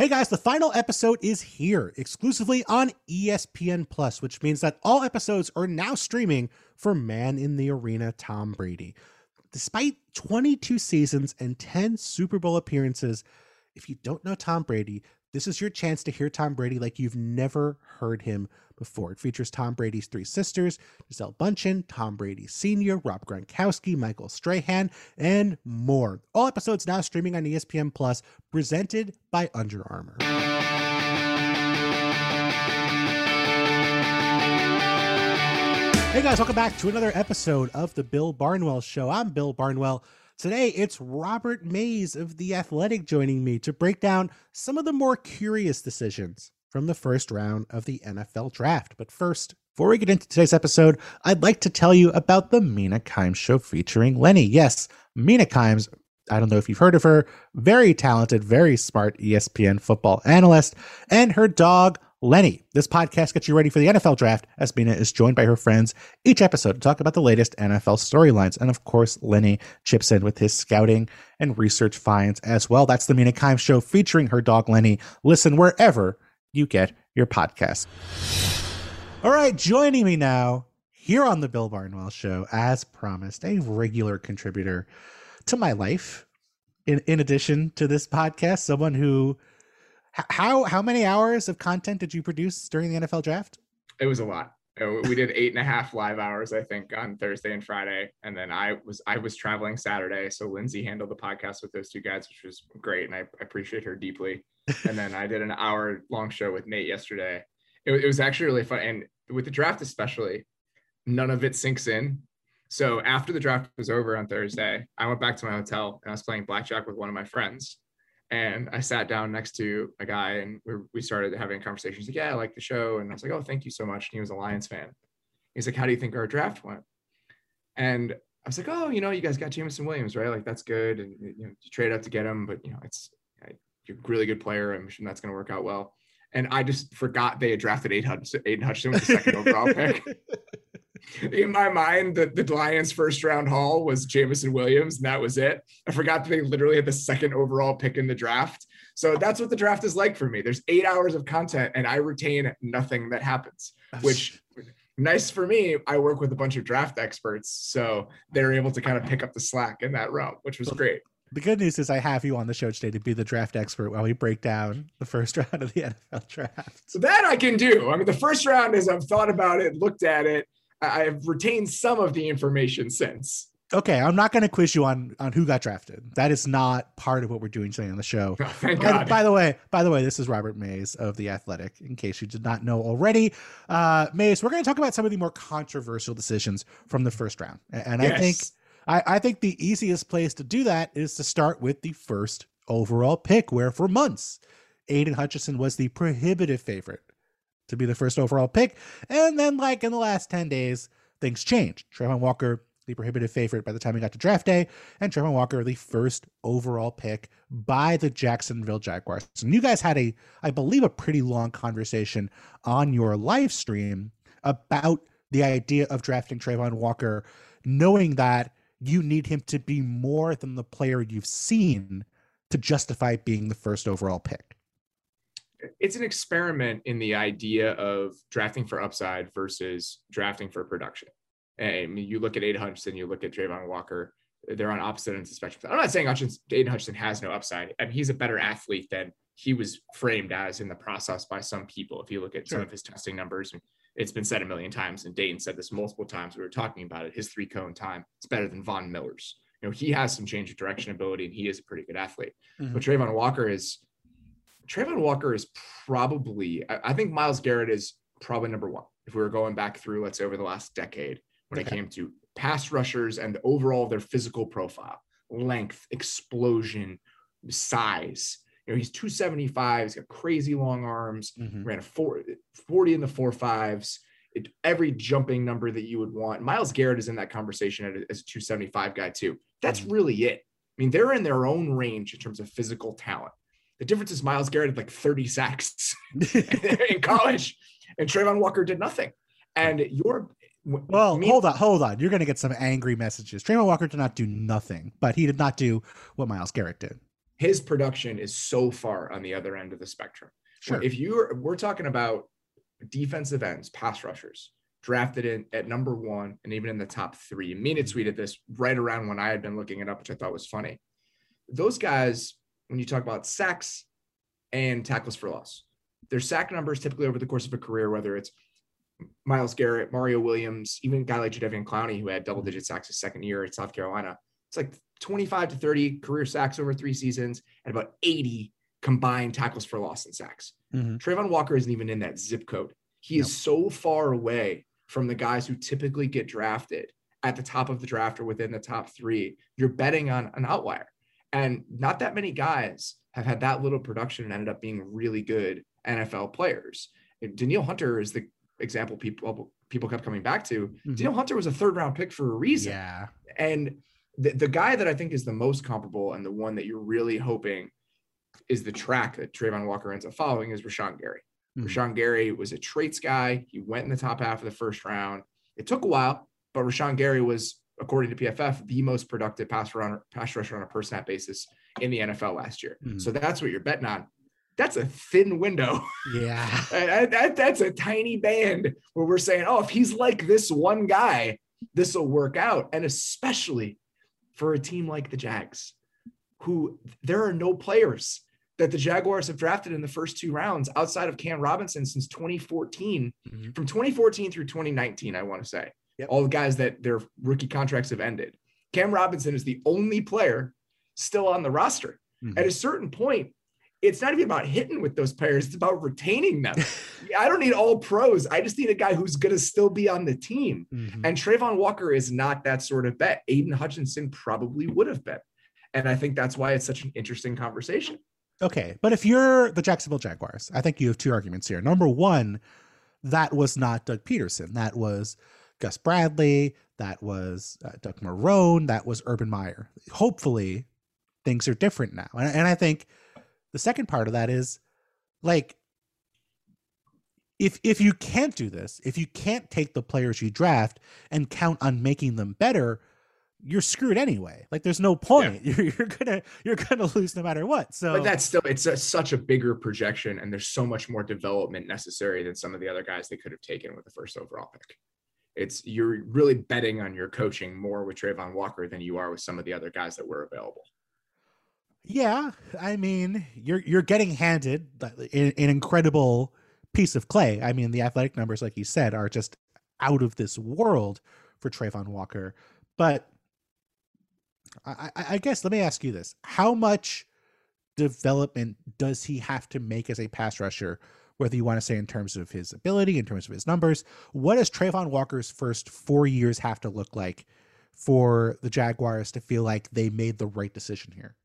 Hey guys, the final episode is here exclusively on ESPN Plus, which means that all episodes are now streaming for Man in the Arena Tom Brady. Despite 22 seasons and 10 Super Bowl appearances, if you don't know Tom Brady, this is your chance to hear Tom Brady like you've never heard him before. It features Tom Brady's three sisters, Gisele Bündchen, Tom Brady Sr., Rob Gronkowski, Michael Strahan, and more. All episodes now streaming on ESPN Plus, presented by Under Armour. Hey guys, welcome back to another episode of the Bill Barnwell Show. I'm Bill Barnwell. Today, it's Robert Mays of The Athletic joining me to break down some of the more curious decisions from the first round of the NFL draft. But first, before we get into today's episode, I'd like to tell you about the Mina Kimes show featuring Lenny. Yes, Mina Kimes, I don't know if you've heard of her, very talented, very smart ESPN football analyst, and her dog, Lenny. This podcast gets you ready for the NFL draft as Mina is joined by her friends each episode to talk about the latest NFL storylines. And of course, Lenny chips in with his scouting and research finds as well. That's the Mina Kimes show featuring her dog, Lenny. Listen wherever you get your podcast. All right, joining me now here on the Bill Barnwell Show, as promised, a regular contributor to my life. In in addition to this podcast, someone who how how many hours of content did you produce during the NFL draft? It was a lot. We did eight and a half live hours, I think, on Thursday and Friday, and then I was I was traveling Saturday, so Lindsay handled the podcast with those two guys, which was great, and I appreciate her deeply and then I did an hour long show with Nate yesterday. It, it, was actually really fun, and with the draft especially, none of it sinks in. So after the draft was over on Thursday, I went back to my hotel and I was playing blackjack with one of my friends. And I sat down next to a guy and we, started having conversations. Like, yeah, I like the show. And I was like, oh, thank you so much. And he was a Lions fan. He's like, how do you think our draft went? And I was like, oh, you know, you guys got Jameson Williams, right? Like that's good. And you know, you trade up to get him, but you know, it's you're a really good player. I'm sure that's going to work out well. And I just forgot they had drafted Aidan Hutchinson, Aidan Hutchinson with the second overall pick. In my mind, the, the Lions' first round haul was Jameson Williams, and that was it. I forgot that they literally had the second overall pick in the draft. So that's what the draft is like for me. There's eight hours of content, and I retain nothing that happens, which nice for me. I work with a bunch of draft experts, so they're able to kind of pick up the slack in that realm, which was great the good news is I have you on the show today to be the draft expert while we break down the first round of the NFL draft. So that I can do. I mean, the first round is I've thought about it, looked at it. I've retained some of the information since. Okay, I'm not going to quiz you on on who got drafted. That is not part of what we're doing today on the show. Oh, thank God. by the way, by the way, this is Robert Mays of the Athletic. In case you did not know already, uh, Mays, we're going to talk about some of the more controversial decisions from the first round, and yes. I think I, I think the easiest place to do that is to start with the first overall pick, where for months, Aidan Hutchinson was the prohibitive favorite to be the first overall pick. And then, like in the last 10 days, things changed. Travon Walker, the prohibitive favorite by the time we got to draft day, and Travon Walker, the first overall pick by the Jacksonville Jaguars. And you guys had a, I believe, a pretty long conversation on your live stream about the idea of drafting Travon Walker, knowing that you need him to be more than the player you've seen to justify being the first overall pick. It's an experiment in the idea of drafting for upside versus drafting for production. I mean, you look at Aidan Hutchinson, you look at Travon Walker, they're on opposite ends of the spectrum. I'm not saying Hutchinson, Aidan Hutchinson has no upside. I mean, he's a better athlete than he was framed as in the process by some people. If you look at sure. some of his testing numbers, it's been said a million times, and Dayton said this multiple times. We were talking about it. His three cone time is better than Von Miller's. You know, he has some change of direction ability, and he is a pretty good athlete. Mm-hmm. But Travon Walker is Travon Walker is probably. I, I, think Myles Garrett is probably number one. If we were going back through, let's say over the last decade, when okay. it came to pass rushers and overall their physical profile, length, explosion, size. You know, he's 275. He's got crazy long arms. Mm-hmm. Ran a four, 40 in the four fives. It, every jumping number that you would want. Myles Garrett is in that conversation as a 275 guy too. That's mm-hmm. really it. I mean, they're in their own range in terms of physical talent. The difference is Myles Garrett had like 30 sacks in college, and Travon Walker did nothing. And you're well, me- hold on, hold on. You're going to get some angry messages. Travon Walker did not do nothing, but he did not do what Myles Garrett did. his production is so far on the other end of the spectrum. Sure. If you're we're talking about defensive ends, pass rushers, drafted in at number one and even in the top three. Mina tweeted this right around when I had been looking it up, which I thought was funny. Those guys, when you talk about sacks and tackles for loss, their sack numbers typically over the course of a career, whether it's Myles Garrett, Mario Williams, even a guy like Jadeveon Clowney, who had double digit sacks his second year at South Carolina, it's like 25 to 30 career sacks over three seasons and about 80 combined tackles for loss and sacks. Mhm. Travon Walker isn't even in that zip code. He is so far away from the guys who typically get drafted at the top of the draft or within the top three. You're betting on an outlier. And not that many guys have had that little production and ended up being really good NFL players. Danielle Hunter is the example people people kept coming back to. Mhm. Danielle Hunter was a third round pick for a reason. Yeah. And the, the guy that I think is the most comparable and the one that you're really hoping is the track that Travon Walker ends up following is Rashan Gary. Mhm. Rashan Gary was a traits guy. He went in the top half of the first round. It took a while, but Rashan Gary was, according to PFF, the most productive pass runner, pass rusher on a per snap basis in the NFL last year. Mhm. So that's what you're betting on. That's a thin window. Yeah. And that- that's a tiny band where we're saying, oh, if he's like this one guy, this will work out. And especially for a team like the Jags, who there are no players that the Jaguars have drafted in the first two rounds outside of Cam Robinson since 2014. Mhm. From 2014 through 2019, I want to say. Yep. All the guys that their rookie contracts have ended. Cam Robinson is the only player still on the roster. Mhm. At a certain point, it's not even about hitting with those players, it's about retaining them. I don't need all pros. I just need a guy who's going to still be on the team. Mhm. And Travon Walker is not that sort of bet. Aidan Hutchinson probably would have been. And I think that's why it's such an interesting conversation. Okay, but if you're the Jacksonville Jaguars, I think you have two arguments here. Number one, that was not Doug Pederson. That was Gus Bradley. That was uh, Doug Marrone. That was Urban Meyer. Hopefully, things are different now. And, and I think the second part of that is like, if if you can't do this, if you can't take the players you draft and count on making them better, you're screwed anyway. Like, there's no point. You're, you're gonna you're gonna lose no matter what. So But that's still, it's a, such a bigger projection. And there's so much more development necessary than some of the other guys they could have taken with the first overall pick. It's you're really betting on your coaching more with Travon Walker than you are with some of the other guys that were available. Yeah, I mean, you're you're getting handed an, incredible piece of clay. I mean, the athletic numbers, like you said, are just out of this world for Travon Walker. But I I guess let me ask you this: How much development does he have to make as a pass rusher? Whether you want to say in terms of his ability, in terms of his numbers, what does Travon Walker's first four years have to look like for the Jaguars to feel like they made the right decision here?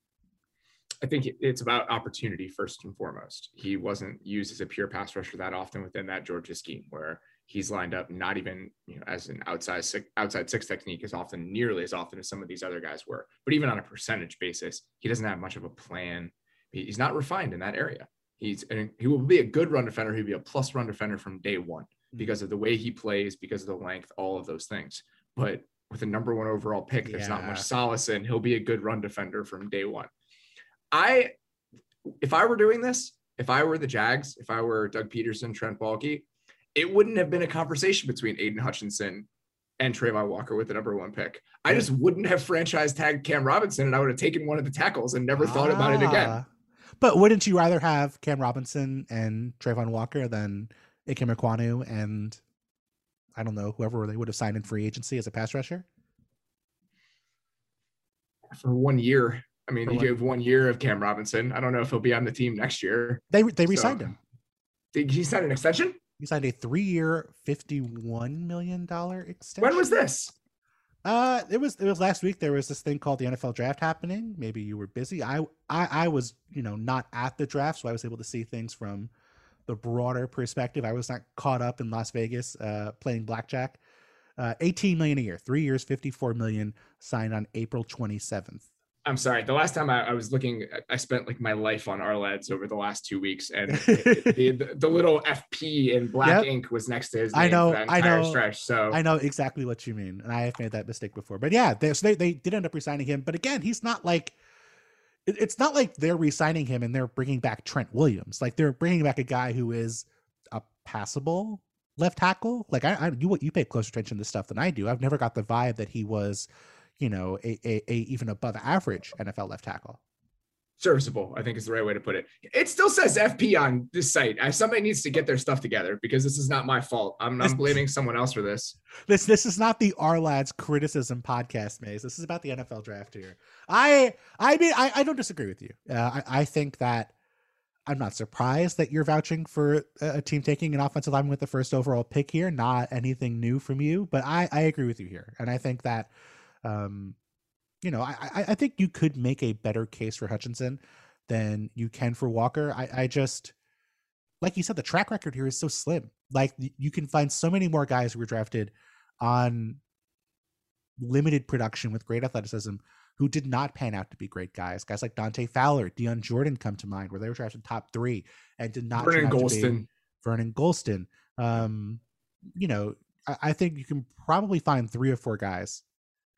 I think it's about opportunity first and foremost. He wasn't used as a pure pass rusher that often within that Georgia scheme, where he's lined up not even you know as an outside six, outside six technique as often, nearly as often as some of these other guys were. But even on a percentage basis, he doesn't have much of a plan. He's not refined in that area. He's and he will be a good run defender. He'll be a plus run defender from day one hmm. because of the way he plays, because of the length, all of those things. But with a number one overall pick, there's not much solace in. He'll be a good run defender from day one. I, if I were doing this, if I were the Jags, if I were Doug Pederson, Trent Baalke, it wouldn't have been a conversation between Aidan Hutchinson and Travon Walker with the number one pick. I just wouldn't have franchise tagged Cam Robinson and I would have taken one of the tackles and never thought about it again. Ah. But wouldn't you rather have Cam Robinson and Travon Walker than Ikem Ekwonu and I don't know whoever they would have signed in free agency as a pass rusher? For one year. I mean, For you one- give one year of Cam Robinson. I don't know if he'll be on the team next year. They they re-signed him. Did he sign an extension? He signed a three-year, fifty-one million dollar extension. When was this? Uh, it was it was last week. There was this thing called the NFL draft happening. Maybe you were busy. I I, I was you know not at the draft, so I was able to see things from the broader perspective. I was not caught up in Las Vegas uh, playing blackjack. Uh, 18 million a year, three years, 54 million, signed on April 27th. I'm sorry. The last time I, I was looking, I spent like my life on Arlads over the last two weeks, and the, the, little FP in black Yep. ink was next to his name I know, I know, stretch. So I know exactly what you mean, and I have made that mistake before. But yeah, they, so they they did end up resigning him. But again, he's not like it's not like they're re-signing him and they're bringing back Trent Williams. Like they're bringing back a guy who is a passable left tackle. Like I, I you you pay closer attention to stuff than I do. I've never got the vibe that he was, you know, a, a, a even above average NFL left tackle. Serviceable i think is the right way to put it. It still says fp on this site. Somebody needs to get their stuff together because this is not my fault. I'm, I'm blaming someone else for this. This this is not the r lads criticism podcast Mays. This is about the nfl draft here. I i mean i, I don't disagree with you. Uh, I, I think that i'm not surprised that you're vouching for a, a team taking an offensive lineman with the first overall pick here not anything new from you but i i agree with you here. And i think that um you know, I, I think you could make a better case for Hutchinson than you can for Walker. I, I just, like you said, the track record here is so slim. Like you can find so many more guys who were drafted on limited production with great athleticism who did not pan out to be great guys. Guys like Dante Fowler, Dion Jordan come to mind, where they were drafted top three and did not. Vernon Gholston. Vernon Gholston. Um, you know, I, I, think you can probably find three or four guys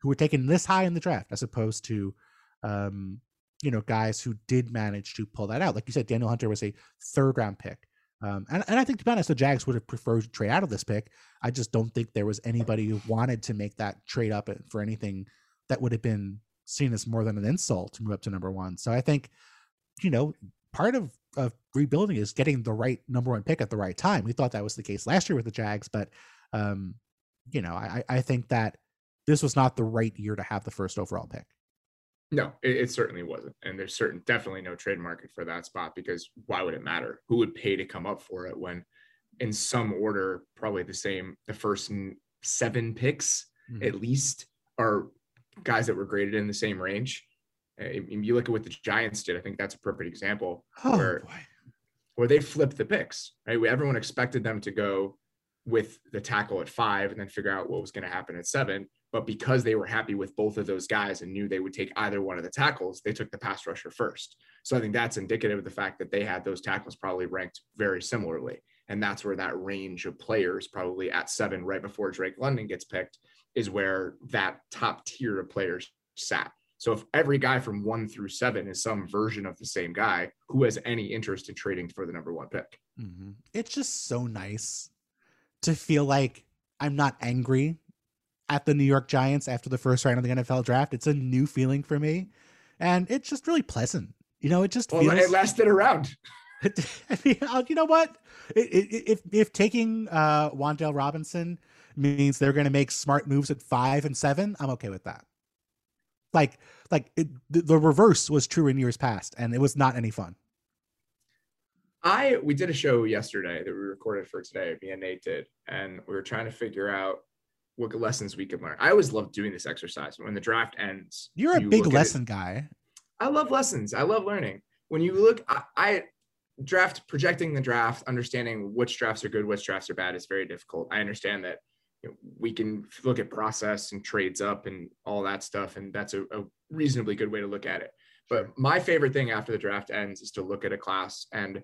who were taken this high in the draft as opposed to um, you know guys who did manage to pull that out. Like you said danielle hunter was a third round pick. Um, and, and i think to be honest the jags would have preferred to trade out of this pick. I just don't think there was anybody who wanted to make that trade up for anything that would have been seen as more than an insult to move up to number one. So i think you know part of, of rebuilding is getting the right number one pick at the right time. We thought that was the case last year with the jags but um, you know i i think that this was not the right year to have the first overall pick. No, it, it, certainly wasn't. And there's certain definitely no trade market for that spot because why would it matter? Who would pay to come up for it when in some order, probably the same, the first seven picks mm-hmm. at least are guys that were graded in the same range. you look at what the Giants did, I think that's a perfect example oh, where, where they flipped the picks, right? Everyone expected them to go with the tackle at five and then figure out what was going to happen at seven. But because they were happy with both of those guys and knew they would take either one of the tackles, they took the pass rusher first. So I think that's indicative of the fact that they had those tackles probably ranked very similarly. And that's where that range of players, probably at seven, right before Drake London gets picked, is where that top tier of players sat. So if every guy from one through seven is some version of the same guy, who has any interest in trading for the number one pick? Mm-hmm. It's just so nice to feel like I'm not angry at the New York Giants after the first round of the NFL draft. It's a new feeling for me, and it's just really pleasant. You know, it just well, feels... it lasted around. I mean, uh, you know what? If if taking uh, Wan'Dale Robinson means they're going to make smart moves at five and seven, I'm okay with that. Like, like it, the, the reverse was true in years past, and it was not any fun. I we did a show yesterday that we recorded for today. Me and Nate did, and we were trying to figure out what lessons we could learn. I always love doing this exercise. When the draft ends, you're a you big lesson guy. I love lessons. I love learning. When you look, I, I draft projecting the draft, understanding which drafts are good, which drafts are bad is very difficult. I understand that you know, we can look at process and trades up and all that stuff, and that's a, a reasonably good way to look at it. But my favorite thing after the draft ends is to look at a class and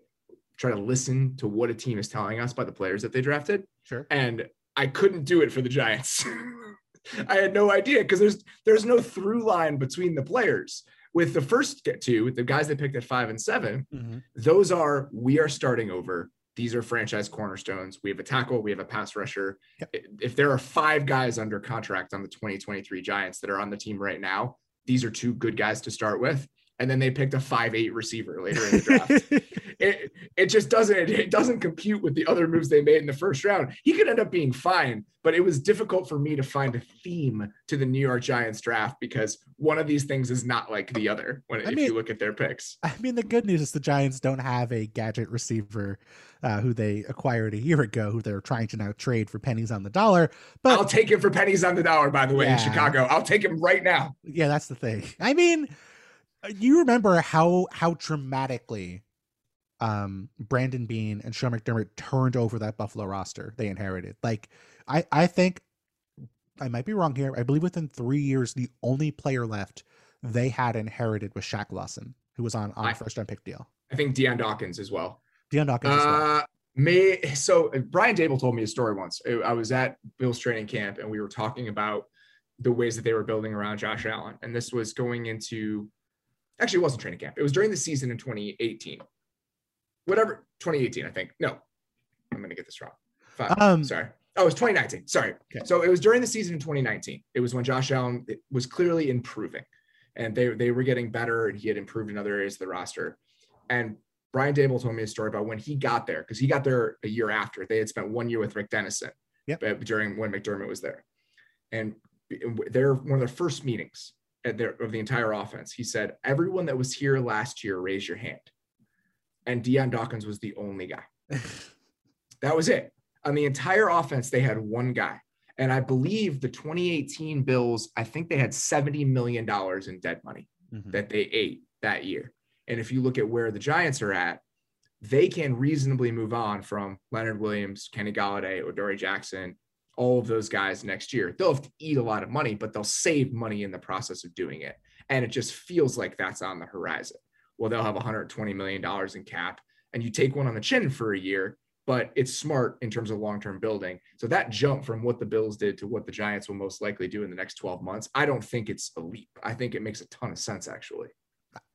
try to listen to what a team is telling us by the players that they drafted. Sure. And I couldn't do it for the Giants. I had no idea because there's there's no through line between the players. With the first get two, with the guys they picked at five and 7 mm-hmm. those are we are starting over. These are franchise cornerstones. We have a tackle, we have a pass rusher. Yep. If there are five guys under contract on the 2023 Giants that are on the team right now, these are two good guys to start with and then they picked a five eight receiver later in the draft. it, it just doesn't it doesn't compute with the other moves they made in the first round. He could end up being fine, but it was difficult for me to find a theme to the New York Giants draft because one of these things is not like the other when I if mean, you look at their picks. I mean, the good news is the Giants don't have a gadget receiver uh, who they acquired a year ago, who they're trying to now trade for pennies on the dollar. But I'll take him for pennies on the dollar. By the way, yeah. in Chicago, I'll take him right now. Yeah, that's the thing. I mean you remember how how dramatically um, Brandon Beane and Sean McDermott turned over that Buffalo roster they inherited. Like I I think I might be wrong here. I believe within three years, the only player left they had inherited was Shaq Lawson, who was on on a first round pick deal. I think Dion Dawkins as well. Dion Dawkins. Uh, well. May so uh, Brian Daboll told me a story once. I was at Bill's training camp and we were talking about the ways that they were building around Josh Allen, and this was going into Actually, it wasn't training camp. It was during the season in 2018. Whatever, 2018, I think. No, I'm going to get this wrong. Five, um, sorry. Oh, it was 2019. Sorry. Okay. So it was during the season in 2019. It was when Josh Allen was clearly improving and they, they were getting better and he had improved in other areas of the roster. And Brian Daboll told me a story about when he got there, because he got there a year after. They had spent one year with Rick Dennison yep. during when McDermott was there. And they're one of their first meetings their, of the entire offense. He said, Everyone that was here last year, raise your hand. And Dion Dawkins was the only guy. that was it. On the entire offense, they had one guy. And I believe the 2018 Bills, I think they had $70 million in dead money mm-hmm. that they ate that year. And if you look at where the Giants are at, they can reasonably move on from Leonard Williams, Kenny Golladay, Adoree Jackson, all of those guys next year. They'll have to eat a lot of money, but they'll save money in the process of doing it. And it just feels like that's on the horizon. Well, they'll have $120 million in cap, and you take one on the chin for a year, but it's smart in terms of long term building. So that jump from what the Bills did to what the Giants will most likely do in the next 12 months, I don't think it's a leap. I think it makes a ton of sense, actually.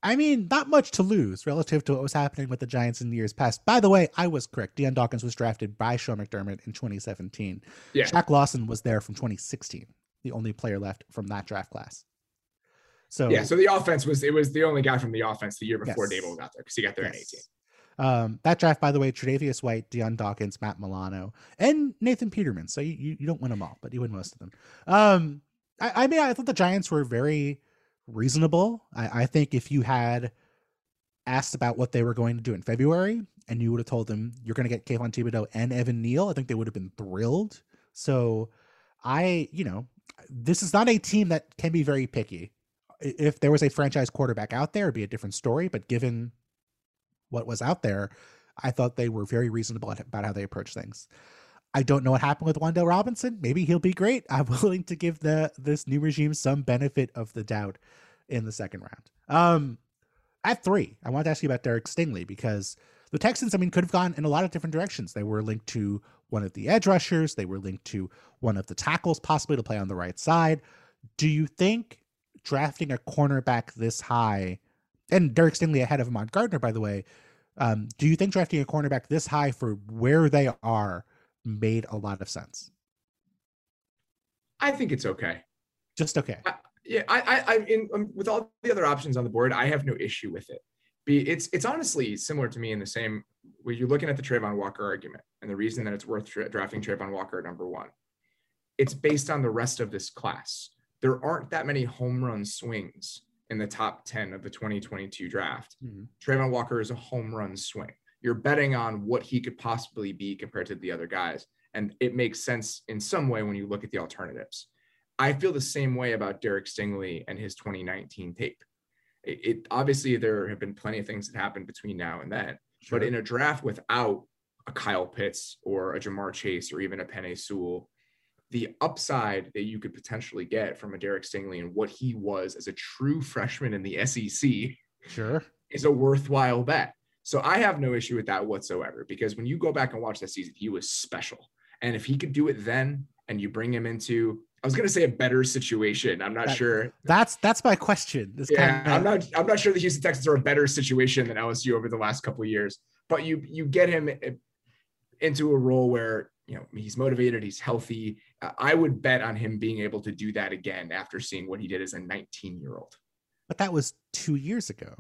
I mean, not much to lose relative to what was happening with the Giants in years past. By the way, I was correct. Dion Dawkins was drafted by Sean McDermott in 2017. Yeah. Shaq Lawson was there from 2016, the only player left from that draft class. So yeah, so the offense was it was the only guy from the offense the year before yes. Daboll got there because he got there yes. in 18. Um, that draft, by the way, Tre'Davious White, Dion Dawkins, Matt Milano, and Nathan Peterman. So you, you, you don't win them all, but you win most of them. Um, I, I mean, I thought the Giants were very reasonable. I, I think if you had asked about what they were going to do in February and you would have told them you're going to get Kayvon Thibodeaux and Evan Neal, I think they would have been thrilled. So I, you know, this is not a team that can be very picky. If there was a franchise quarterback out there, it'd be a different story. But given what was out there, I thought they were very reasonable about how they approach things. I don't know what happened with Wan'Dale Robinson. Maybe he'll be great. I'm willing to give the this new regime some benefit of the doubt in the second round. Um, at three, I want to ask you about Derek Stingley because the Texans, I mean, could have gone in a lot of different directions. They were linked to one of the edge rushers. They were linked to one of the tackles, possibly to play on the right side. Do you think drafting a cornerback this high, and Derek Stingley ahead of Ahmad Gardner, by the way, um, do you think drafting a cornerback this high for where they are made a lot of sense? I think it's okay. Just okay. I, yeah, I, I, I in um, with all the other options on the board, I have no issue with it. Be it's it's honestly similar to me in the same where you're looking at the Travon Walker argument, and the reason that it's worth tra- drafting Travon Walker at number one, it's based on the rest of this class. There aren't that many home run swings in the top 10 of the 2022 draft. Mm-hmm. Travon Walker is a home run swing you're betting on what he could possibly be compared to the other guys. And it makes sense in some way when you look at the alternatives. I feel the same way about Derek Stingley and his 2019 tape. It, it obviously there have been plenty of things that happened between now and then, sure. but in a draft without a Kyle Pitts or a Ja'Marr Chase or even a Penei Sewell, the upside that you could potentially get from a Derek Stingley and what he was as a true freshman in the SEC sure is a worthwhile bet. So I have no issue with that whatsoever because when you go back and watch that season, he was special. And if he could do it then and you bring him into I was gonna say a better situation. I'm not that, sure. That's that's my question. Yeah, kind of... I'm not I'm not sure the Houston Texans are a better situation than LSU over the last couple of years. But you you get him eh, into a role where you know he's motivated, he's healthy. Uh, I would bet on him being able to do that again after seeing what he did as a 19 year old. But that was two years ago.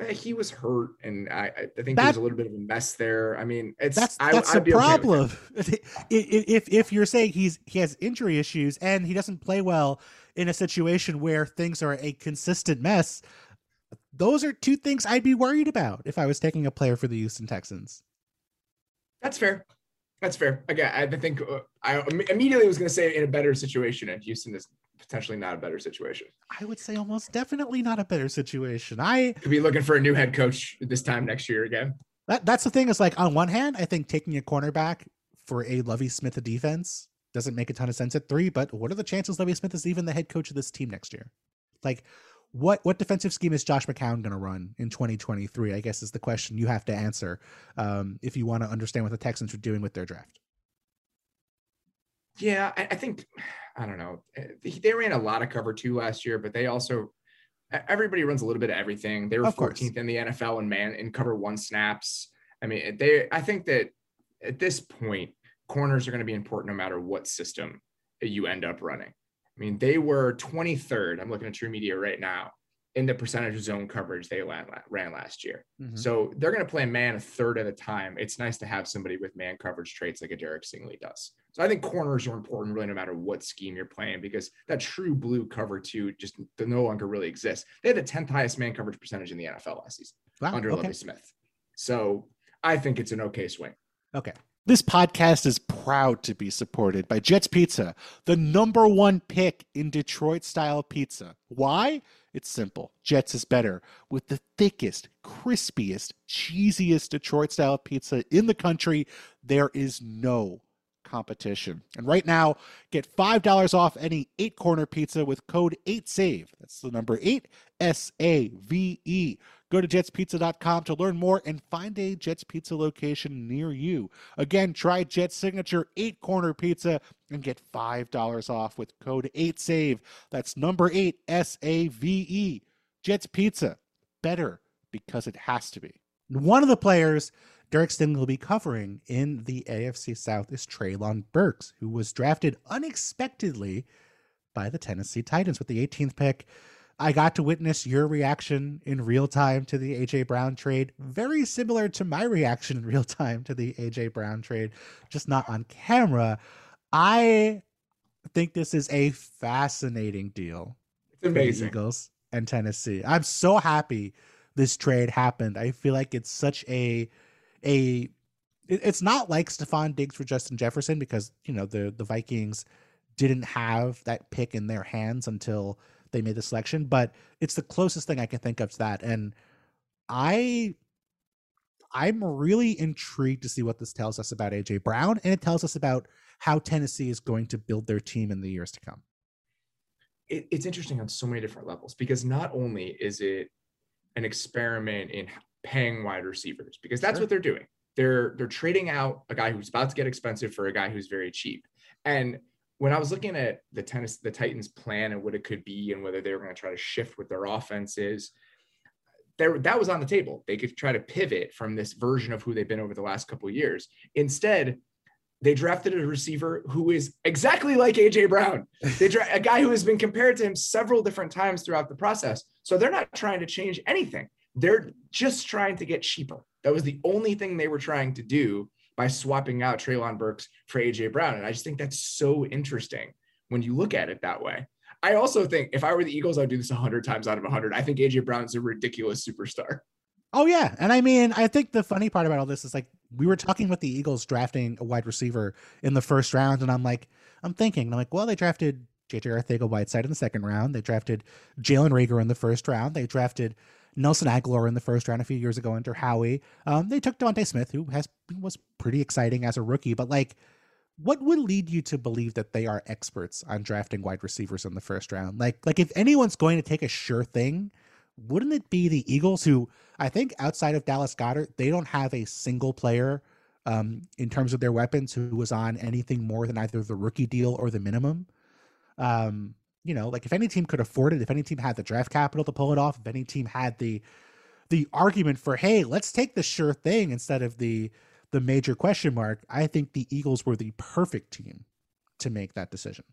Eh, he was hurt, and I, I think that, there a little bit of a mess there. I mean, it's that's that's I, the problem. Okay if if you're saying he's he has injury issues and he doesn't play well in a situation where things are a consistent mess, those are two things I'd be worried about if I was taking a player for the Houston Texans. That's fair. That's fair. Again, I think uh, I immediately was going to say in a better situation, and Houston is potentially not a better situation. I would say almost definitely not a better situation. I could be looking for a new head coach this time next year again. That that's the thing. Is like on one hand, I think taking a cornerback for a Lovie Smith defense doesn't make a ton of sense at three. But what are the chances Lovie Smith is even the head coach of this team next year? Like, what what defensive scheme is Josh McCown going to run in 2023? I guess is the question you have to answer um, if you want to understand what the Texans are doing with their draft. Yeah, I, I think I don't know. Eh, they ran a lot of cover two last year, but they also everybody runs a little bit of everything. They were Of course. 14th in the NFL in man in cover one snaps. I mean, they I think that at this point, corners are going to be important no matter what system you end up running. I mean, they were 23rd. I'm looking at TruMedia right now in the percentage of zone coverage they ran, ran last year. Mhm. So they're going to play a man a third of the time. It's nice to have somebody with man coverage traits like a Derek Stingley does. So I think corners are important really no matter what scheme you're playing because that true blue cover two just no longer really exists. They had the 10th highest man coverage percentage in the NFL last season Wow, under okay. Smith. So I think it's an okay swing. Okay. This podcast is proud to be supported by Jets Pizza, the number one pick in Detroit style pizza. Why? It's simple. Jets is better with the thickest, crispiest, cheesiest Detroit style pizza in the country. There is no competition. And right now, get $5 off any eight corner pizza with code 8SAVE. That's the number 8 S A V E. Go to jetspizza.com to learn more and find a Jets Pizza location near you. Again, try Jet's signature eight corner pizza and get $5 off with code 8SAVE. That's number 8 S A V E. Jets Pizza. Better because it has to be. One of the players Derek Stingley will be covering in the AFC South is Treylon Burks, who was drafted unexpectedly by the Tennessee Titans with the 18th pick. I got to witness your reaction in real time to the AJ Brown trade, very similar to my reaction in real time to the AJ Brown trade, just not on camera. I think this is a fascinating deal It's amazing. Eagles and Tennessee. I'm so happy this trade happened. I feel like it's such a a it's not like Stefon Diggs for Justin Jefferson because you know the the Vikings didn't have that pick in their hands until they made the selection, but it's the closest thing I can think of to that. And I I'm really intrigued to see what this tells us about AJ Brown and it tells us about how Tennessee is going to build their team in the years to come. it, it's interesting on so many different levels because not only is it an experiment in paying wide receivers because that's Sure. what they're doing. They're they're trading out a guy who's about to get expensive for a guy who's very cheap. And when I was looking at the tennis, the Titans plan and what it could be and whether they were going to try to shift what their offenses, there that was on the table. They could try to pivot from this version of who they've been over the last couple of years. Instead, they drafted a receiver who is exactly like AJ Brown. They dra- a guy who has been compared to him several different times throughout the process. So they're not trying to change anything. They're just trying to get cheaper. That was the only thing they were trying to do by swapping out Treylon Burks for AJ Brown. And I just think that's so interesting when you look at it that way. I also think if I were the Eagles, I'd do this 100 times out of 100. I think AJ Brown's a ridiculous superstar. Oh yeah, and I mean, I think the funny part about all this is like we were talking with the Eagles drafting a wide receiver in the first round, and I'm like, I'm thinking, I'm like, well, they drafted JJ Arcega-Whiteside in the second round, they drafted Jalen Reagor in the first round, they drafted Nelson Agholor in the first round a few years ago under Howie. Um, they took DeVonta Smith, who has was pretty exciting as a rookie, but like, what would lead you to believe that they are experts on drafting wide receivers in the first round? Like, like if anyone's going to take a sure thing, wouldn't it be the Eagles who I think outside of Dallas Goedert, they don't have a single player um, in terms of their weapons who was on anything more than either the rookie deal or the minimum. Um, you know, like if any team could afford it, if any team had the draft capital to pull it off, if any team had the the argument for, hey, let's take the sure thing instead of the the major question mark, I think the Eagles were the perfect team to make that decision.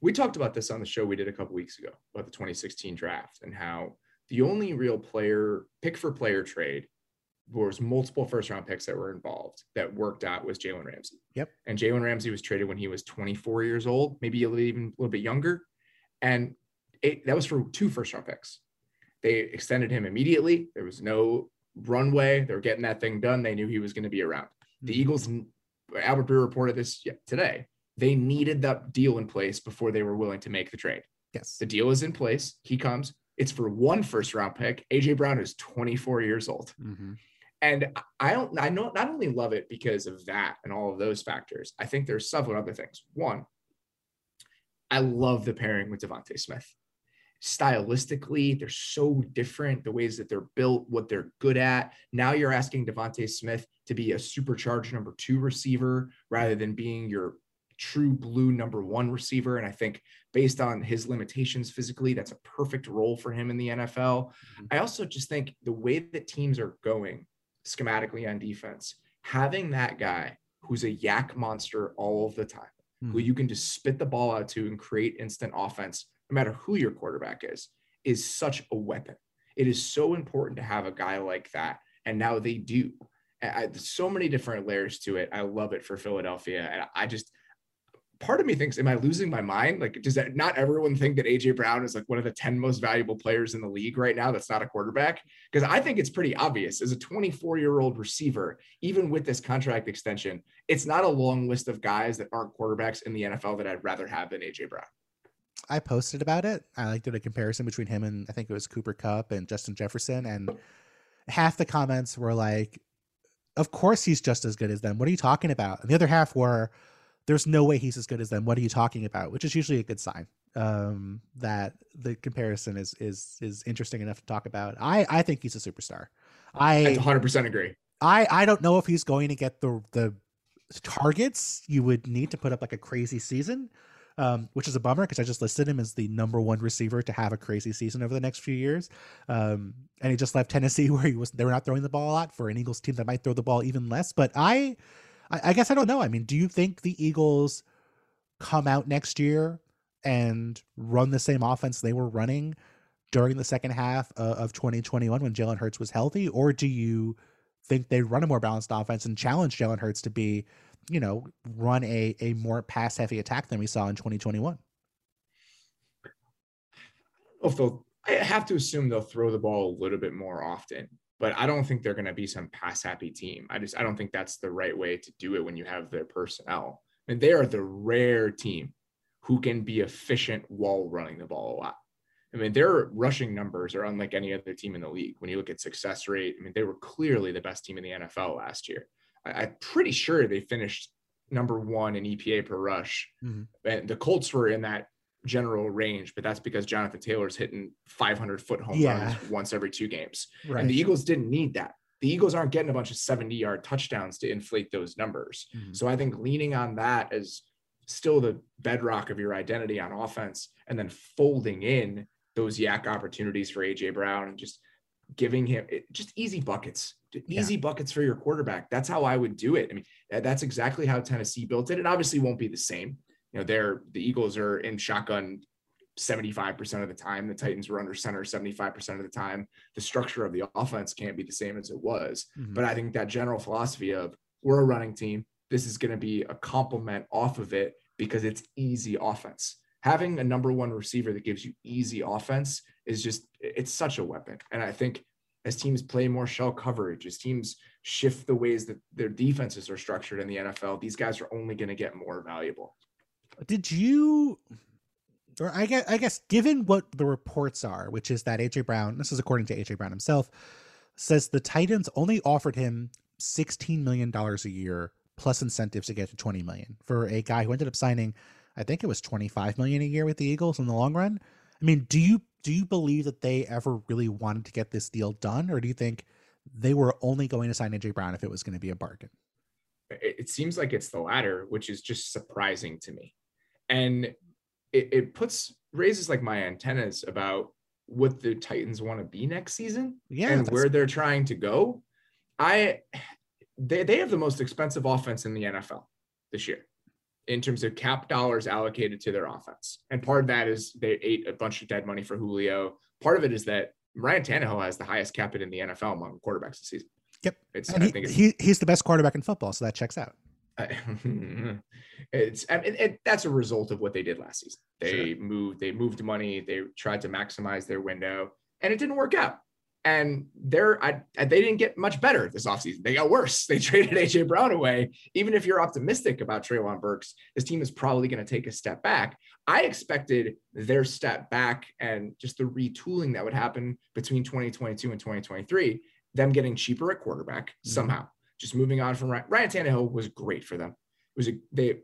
we talked about this on the show we did a couple weeks ago about the 2016 draft and how the only real player pick for player trade was multiple first round picks that were involved that worked out was Jalen Ramsey. Yep. And Jalen Ramsey was traded when he was 24 years old, maybe a little, even a little bit younger. And it, that was for two first round picks. They extended him immediately. There was no runway. They were getting that thing done. They knew he was going to be around. The Mhm. Eagles, Albert Breer reported this today. They needed that deal in place before they were willing to make the trade. Yes. The deal is in place. He comes. It's for one first round pick. AJ Brown is 24 years old. Mm-hmm. And I don't, I know, not only love it because of that and all of those factors, I think there's several other things. One, I love the pairing with DeVonta Smith. Stylistically, they're so different, the ways that they're built, what they're good at. Now you're asking DeVonta Smith to be a supercharged number two receiver rather than being your true blue number one receiver. And I think based on his limitations physically, that's a perfect role for him in the NFL. Mm-hmm. I also just think the way that teams are going schematically on defense, having that guy who's a YAC monster all of the time, mm-hmm. who you can just spit the ball out to and create instant offense, no matter who your quarterback is, is such a weapon. It is so important to have a guy like that. And now they do. I, so many different layers to it. I love it for Philadelphia. And I just, part of me thinks, am I losing my mind? Like, does that not everyone think that AJ Brown is like one of the 10 most valuable players in the league right now that's not a quarterback? Because I think it's pretty obvious as a 24 year old receiver, even with this contract extension, it's not a long list of guys that aren't quarterbacks in the NFL that I'd rather have than AJ Brown. I posted about it. I like did a comparison between him and I think it was Cooper Kupp and Justin Jefferson. And half the comments were like, of course he's just as good as them. What are you talking about? And the other half were, there's no way he's as good as them. What are you talking about? Which is usually a good sign um, that the comparison is is is interesting enough to talk about. I I think he's a superstar. I 100% agree. I I don't know if he's going to get the the targets you would need to put up like a crazy season. Um, which is a bummer because I just listed him as the number one receiver to have a crazy season over the next few years. Um, and he just left Tennessee where he was they were not throwing the ball a lot for an Eagles team that might throw the ball even less. But I I, I guess I don't know. I mean, do you think the Eagles come out next year and run the same offense they were running during the second half of 2021 when Jalen Hurts was healthy, or do you think they run a more balanced offense and challenge Jalen Hurts to be, you know, run a a more pass heavy attack than we saw in 2021? If they'll, I have to assume they'll throw the ball a little bit more often but I don't think they're going to be some pass happy team. I just I don't think that's the right way to do it when you have their personnel. And they are the rare team who can be efficient while running the ball a lot. I mean, their rushing numbers are unlike any other team in the league. When you look at success rate, I mean, they were clearly the best team in the NFL last year. I, am pretty sure they finished number one in EPA per rush. Mm-hmm. And the Colts were in that general range, but that's because Jonathan Taylor's hitting 500 foot home yeah. runs once every two games. Right. And the Eagles didn't need that. The Eagles aren't getting a bunch of 70 yard touchdowns to inflate those numbers. Mm-hmm. So I think leaning on that as still the bedrock of your identity on offense and then folding in those YAC opportunities for AJ Brown and just giving him just easy buckets, easy yeah. buckets for your quarterback. That's how I would do it. I mean, that's exactly how Tennessee built it. It obviously won't be the same you know, they're the Eagles are in shotgun 75% of the time. The Titans were under center 75% of the time. The structure of the offense can't be the same as it was. Mm-hmm. But I think that general philosophy of we're a running team, this is going to be a complement off of it because it's easy offense. Having a number one receiver that gives you easy offense is just, it's such a weapon. And I think as teams play more shell coverage, as teams shift the ways that their defenses are structured in the NFL, these guys are only going to get more valuable. Did you or I guess, I guess given what the reports are, which is that AJ Brown, this is according to AJ Brown himself, says the Titans only offered him $16 million a year plus incentives to get to 20 million for a guy who ended up signing, I think it was 25 million a year with the Eagles in the long run. I mean, do you do you believe that they ever really wanted to get this deal done, or do you think they were only going to sign AJ Brown if it was going to be a bargain? It seems like it's the latter, which is just surprising to me and it, it puts raises like my antennas about what the Titans want to be next season yeah, and where they're trying to go. I they they have the most expensive offense in the NFL this year in terms of cap dollars allocated to their offense. And part of that is they ate a bunch of dead money for Julio. Part of it is that Ryan Tannehill has the highest cap hit in the NFL among quarterbacks this season. Yep. It's, and I he, he, he's the best quarterback in football, so that checks out. it's and, and, that's a result of what they did last season. They sure. moved, they moved money, they tried to maximize their window, and it didn't work out. And they're I, they didn't get much better this offseason. They got worse. They traded AJ Brown away. Even if you're optimistic about Treylon Burks, this team is probably going to take a step back. I expected their step back and just the retooling that would happen between 2022 and 2023, them getting cheaper at quarterback mm-hmm. somehow just moving on from Ryan, Ryan Tannehill was great for them. It was a they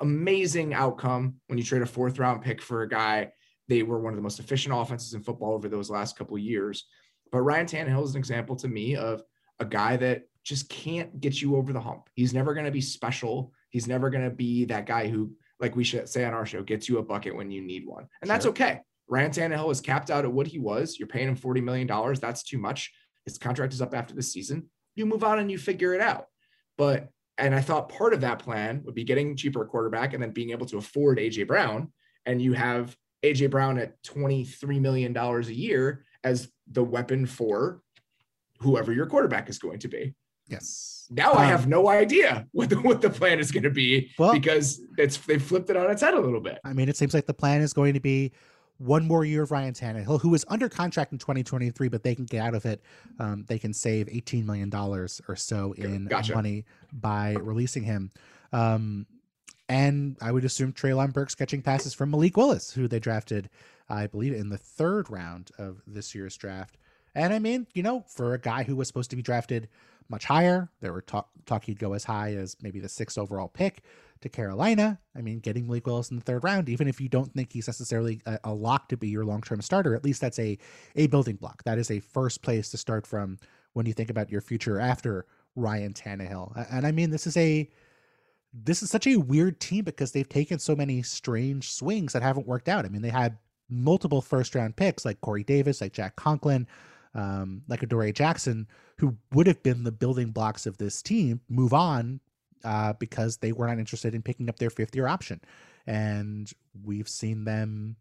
amazing outcome when you trade a fourth round pick for a guy. They were one of the most efficient offenses in football over those last couple of years. But Ryan Tannehill is an example to me of a guy that just can't get you over the hump. He's never going to be special. He's never going to be that guy who, like we should say on our show, gets you a bucket when you need one. And that's Sure. okay. Ryan Tannehill is capped out at what he was. You're paying him $40 million. That's too much. His contract is up after the season. You move on and you figure it out. But, and I thought part of that plan would be getting cheaper quarterback and then being able to afford AJ Brown. And you have AJ Brown at $23 million a year as the weapon for whoever your quarterback is going to be. Yes. Now I Um, have no idea what the what the plan is going to be Well- because it's they flipped it on its head a little bit. I mean, it seems like the plan is going to be one more year of Ryan Tannehill, who is under contract in 2023, but they can get out of it. Um, they can save 18 million dollars or so in Gotcha. money by releasing him. Um, and I would assume Treylon Burks catching passes from Malik Willis, who they drafted, I believe, in the third round of this year's draft. And I mean, you know, for a guy who was supposed to be drafted much higher, there were talk, talk he'd go as high as maybe the sixth overall pick to Carolina. I mean, getting Malik Willis in the third round, even if you don't think he's necessarily a, a lock to be your long term starter, at least that's a a building block. That is a first place to start from when you think about your future after Ryan Tannehill. And I mean, this is a this is such a weird team because they've taken so many strange swings that haven't worked out. I mean, they had multiple first round picks like Corey Davis, like Jack Conklin, um, like Adoree' Jackson, who would have been the building blocks of this team, move on uh, because they were not interested in picking up their fifth year option. And we've seen them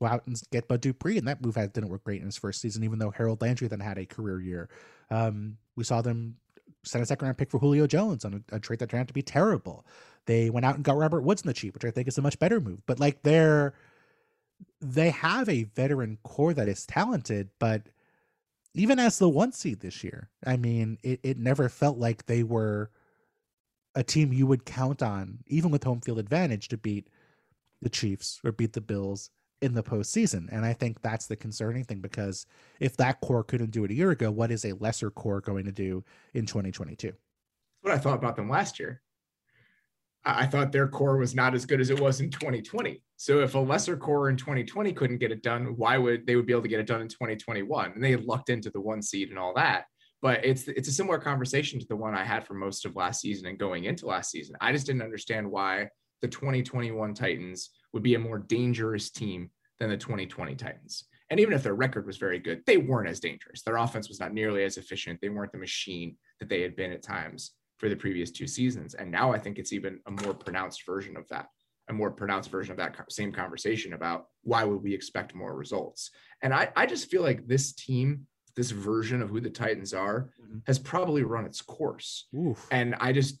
go out and get Bud Dupree, and that move didn't work great in his first season, even though Harold Landry then had a career year. Um, we saw them send a second round pick for Julio Jones on a, a trade that turned out to be terrible. They went out and got Robert Woods in the cheap, which I think is a much better move. But like they're they have a veteran core that is talented, but even as the one seed this year, I mean, it, it never felt like they were a team you would count on, even with home field advantage, to beat the Chiefs or beat the Bills in the postseason. And I think that's the concerning thing because if that core couldn't do it a year ago, what is a lesser core going to do in 2022? what I thought about them last year. I I thought their core was not as good as it was in 2020. So if a lesser core in 2020 couldn't get it done, why would they would be able to get it done in 2021? And they lucked into the one seed and all that. But it's it's a similar conversation to the one I had for most of last season and going into last season. I just didn't understand why the 2021 Titans would be a more dangerous team than the 2020 Titans. And even if their record was very good, they weren't as dangerous. Their offense was not nearly as efficient. They weren't the machine that they had been at times for the previous two seasons. And now I think it's even a more pronounced version of that, a more pronounced version of that same conversation about why would we expect more results. And I, I just feel like this team, this version of who the Titans are, Mhm. has probably run its course. Oof. And I just,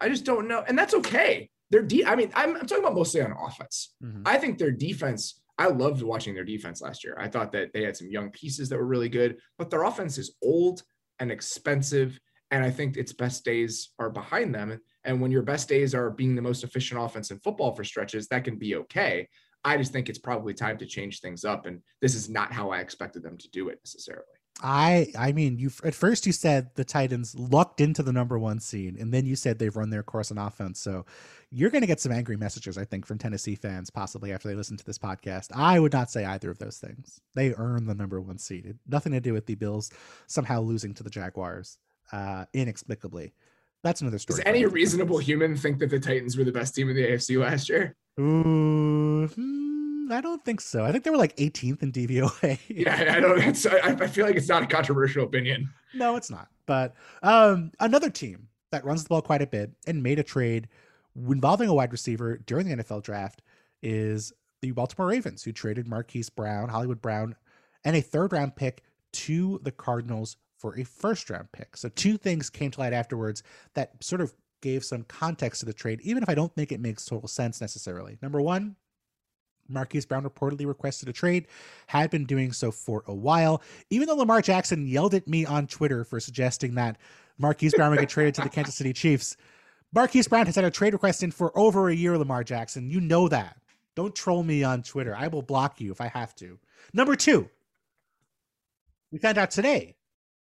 I just don't know. And that's okay. They're de- I mean, I'm, I'm talking about mostly on offense. Mhm. I think their defense, I loved watching their defense last year. I thought that they had some young pieces that were really good, but their offense is old and expensive. And I think its best days are behind them. And when your best days are being the most efficient offense in football for stretches, that can be okay. I just think it's probably time to change things up. And this is not how I expected them to do it necessarily. I I mean you at first you said the Titans lucked into the number one seed, and then you said they've run their course on offense. So you're going to get some angry messages, I think, from Tennessee fans possibly after they listen to this podcast. I would not say either of those things. They earned the number one seed. It, nothing to do with the Bills somehow losing to the Jaguars uh, inexplicably. That's another story. Does any reasonable human think that the Titans were the best team in the AFC last year? Ooh, hmm, I don't think so. I think they were like 18th in DVOA. Yeah, I don't. That's, I, I feel like it's not a controversial opinion. No, it's not. But um, another team that runs the ball quite a bit and made a trade involving a wide receiver during the NFL draft is the Baltimore Ravens, who traded Marquise Brown, Hollywood Brown, and a third round pick to the Cardinals for a first round pick. So two things came to light afterwards that sort of gave some context to the trade, even if I don't think it makes total sense necessarily. Number one, Marquise Brown reportedly requested a trade, had been doing so for a while. Even though Lamar Jackson yelled at me on Twitter for suggesting that Marquise Brown would get traded to the Kansas City Chiefs, Marquise Brown has had a trade request in for over a year, Lamar Jackson. You know that. Don't troll me on Twitter. I will block you if I have to. Number two, we found out today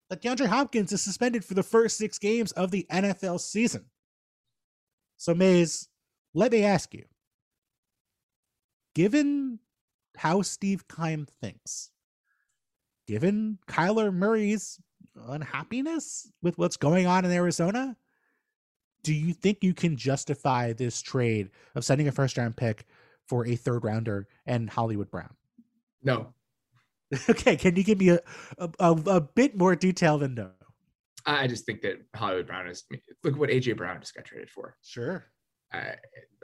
that DeAndre Hopkins is suspended for the first six games of the NFL season. So, Mays, let me ask you given how Steve Keim thinks, given Kyler Murray's unhappiness with what's going on in Arizona? Do you think you can justify this trade of sending a first round pick for a third rounder and Hollywood Brown? No. okay, can you give me a, a, a, a bit more detail than no? I just think that Hollywood Brown is look what AJ Brown just got traded for. Sure. Uh,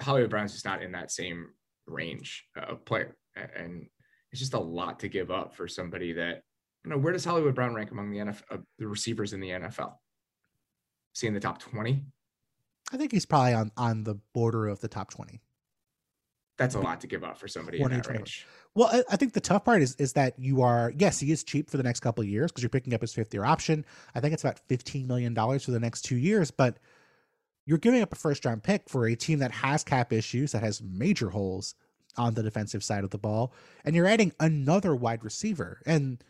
Hollywood Brown's just not in that same range of player, and it's just a lot to give up for somebody that you know. Where does Hollywood Brown rank among the NFL, uh, the receivers in the NFL? See in the top twenty. I think he's probably on on the border of the top twenty. That's a lot to give up for somebody in that range. Well, I, I, think the tough part is is that you are yes, he is cheap for the next couple of years because you're picking up his fifth year option. I think it's about fifteen million dollars for the next two years, but you're giving up a first round pick for a team that has cap issues, that has major holes on the defensive side of the ball, and you're adding another wide receiver. And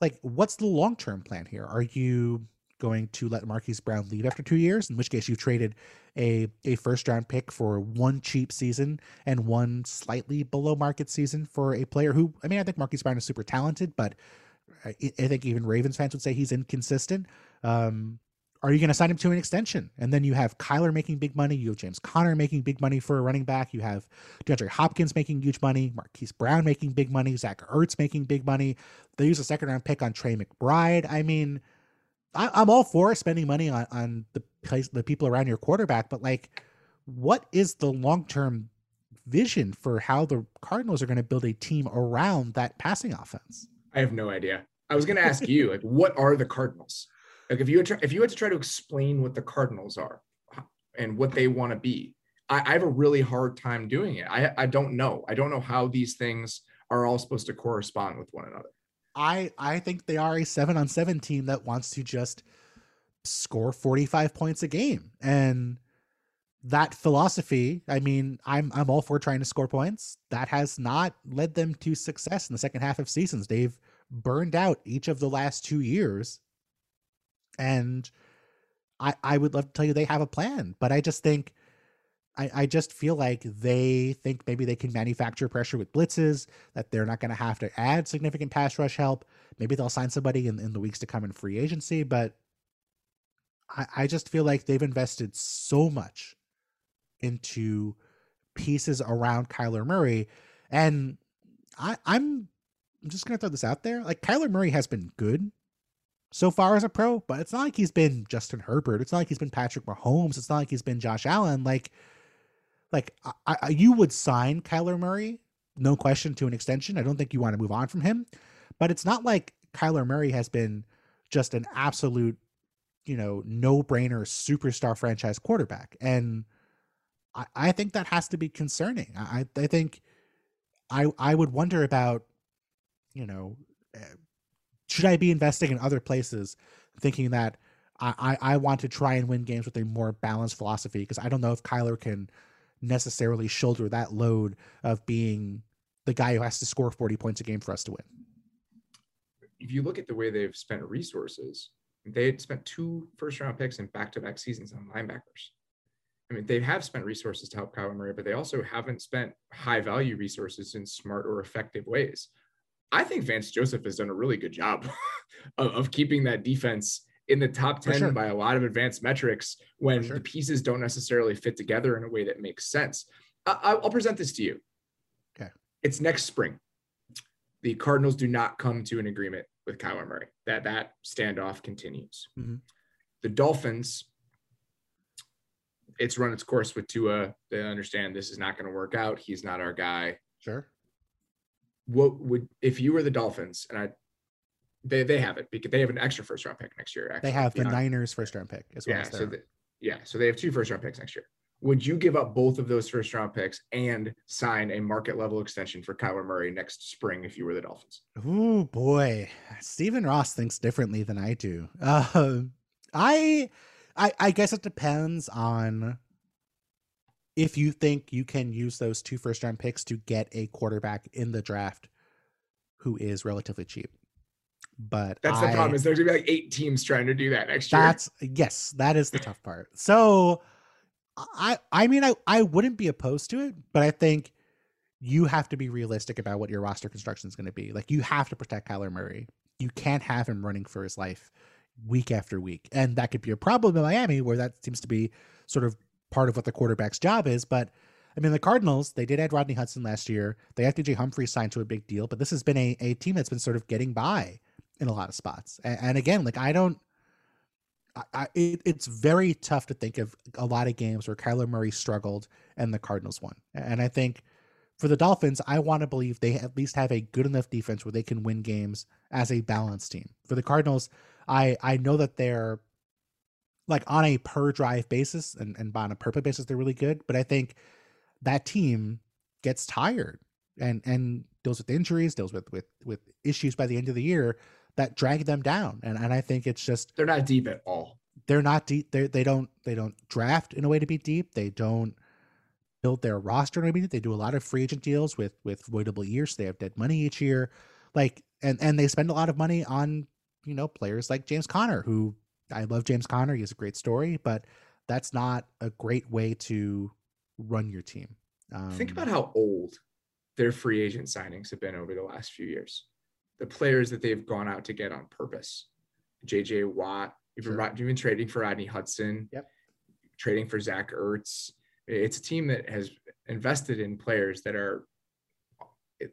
like, what's the long term plan here? Are you going to let Marquise Brown leave after two years, in which case you've traded a, a first round pick for one cheap season and one slightly below market season for a player who, I mean, I think Marquise Brown is super talented, but I, I think even Ravens fans would say he's inconsistent. Um, are you going to sign him to an extension? And then you have Kyler making big money. You have James Conner making big money for a running back. You have DeAndre Hopkins making huge money. Marquise Brown making big money. Zach Ertz making big money. They use a second round pick on Trey McBride. I mean, I, am all for spending money on on the place, the people around your quarterback, but like, what is the long term vision for how the Cardinals are going to build a team around that passing offense? I have no idea. I was going to ask you, like, what are the Cardinals? Like, if you had to, if you had to try to explain what the Cardinals are and what they want to be, I, I have a really hard time doing it. I I don't know. I don't know how these things are all supposed to correspond with one another. I I think they are a seven on seven team that wants to just score 45 points a game. And that philosophy, I mean, I'm I'm all for trying to score points. That has not led them to success in the second half of seasons. They've burned out each of the last two years. And I I would love to tell you they have a plan, but I just think I, I just feel like they think maybe they can manufacture pressure with blitzes, that they're not going to have to add significant pass rush help. Maybe they'll sign somebody in, in the weeks to come in free agency, but I, I just feel like they've invested so much into pieces around Kyler Murray. And I, I'm I'm just to throw this out there. Like, Kyler Murray has been good so far as a pro, but it's not like he's been Justin Herbert. It's not like he's been Patrick Mahomes. It's not like he's been Josh Allen. Like, like I, I, you would sign Kyler Murray, no question, to an extension. I don't think you want to move on from him, but it's not like Kyler Murray has been just an absolute, you know, no brainer superstar franchise quarterback, and I, I think that has to be concerning. I, I think I, I would wonder about, you know, eh, should I be investing in other places, thinking that I, I, want to try and win games with a more balanced philosophy because I don't know if Kyler can necessarily shoulder that load of being the guy who has to score 40 points a game for us to win. If you look at the way they've spent resources, they had spent two first round picks in back to back seasons on linebackers. I mean, they have spent resources to help Kyler Murray, but they also haven't spent high value resources in smart or effective ways. I think Vance Joseph has done a really good job of, of keeping that defense in the top 10 sure. by a lot of advanced metrics when sure. the pieces don't necessarily fit together in a way that makes sense. I, will present this to you. Okay. It's next spring. The Cardinals do not come to an agreement with Kyler Murray. That that standoff continues. Mm-hmm. The Dolphins, it's run its course with Tua. They understand this is not going to work out. He's not our guy. Sure. What would if you were the Dolphins, and I they they have it because they have an extra first round pick next year. Actually, they have the Niners first round pick as well. Yeah, as so the, yeah, so they have two first round picks next year. Would you give up both of those first round picks and sign a market level extension for Kyler Murray next spring if you were the Dolphins? Oh boy, Stephen Ross thinks differently than I do. Uh, I, I, I guess it depends on if you think you can use those two first round picks to get a quarterback in the draft who is relatively cheap. But that's I, the problem is there's gonna be like eight teams trying to do that next year. That's yes, that is the tough part. So I I mean I, I wouldn't be opposed to it, but I think you have to be realistic about what your roster construction is going to be. Like you have to protect Kyler Murray. You can't have him running for his life. week after week. And that could be a problem in Miami where that seems to be sort of part of what the quarterback's job is. But I mean, the Cardinals, they did add Rodney Hudson last year. They had DJ Humphrey signed to a big deal, but this has been a, a team that's been sort of getting by in a lot of spots. And, and again, like I don't, I, I it, it's very tough to think of a lot of games where Kyler Murray struggled and the Cardinals won. And I think for the Dolphins, I want to believe they at least have a good enough defense where they can win games as a balanced team. For the Cardinals, I I know that they're like on a per drive basis and, and on a per play basis, they're really good. But I think that team gets tired and and deals with injuries, deals with with with issues by the end of the year that drag them down. And and I think it's just they're not deep at all. They're not deep. They they don't they don't draft in a way to be deep. They don't build their roster in a way. They do a lot of free agent deals with with voidable years. So they have dead money each year, like and and they spend a lot of money on you know players like James Conner, who I love James Conner. He has a great story, but that's not a great way to run your team. Um, Think about how old their free agent signings have been over the last few years. The players that they've gone out to get on purpose. JJ Watt, even, sure. even trading for Rodney Hudson, yep. trading for Zach Ertz. It's a team that has invested in players that are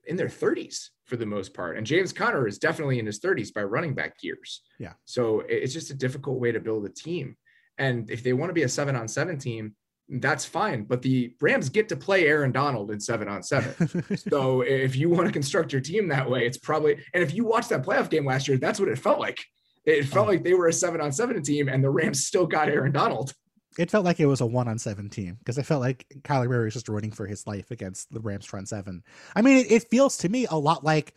in their 30s for the most part. And James Conner is definitely in his 30s by running back years. Yeah. So it's just a difficult way to build a team. And if they want to be a seven on seven team, that's fine. But the Rams get to play Aaron Donald in seven on seven. so if you want to construct your team that way, it's probably, and if you watched that playoff game last year, that's what it felt like. It felt oh. like they were a seven on seven team and the Rams still got Aaron Donald. It felt like it was a one on seven team because I felt like Kyler Murray was just running for his life against the Rams front seven. I mean, it, it feels to me a lot like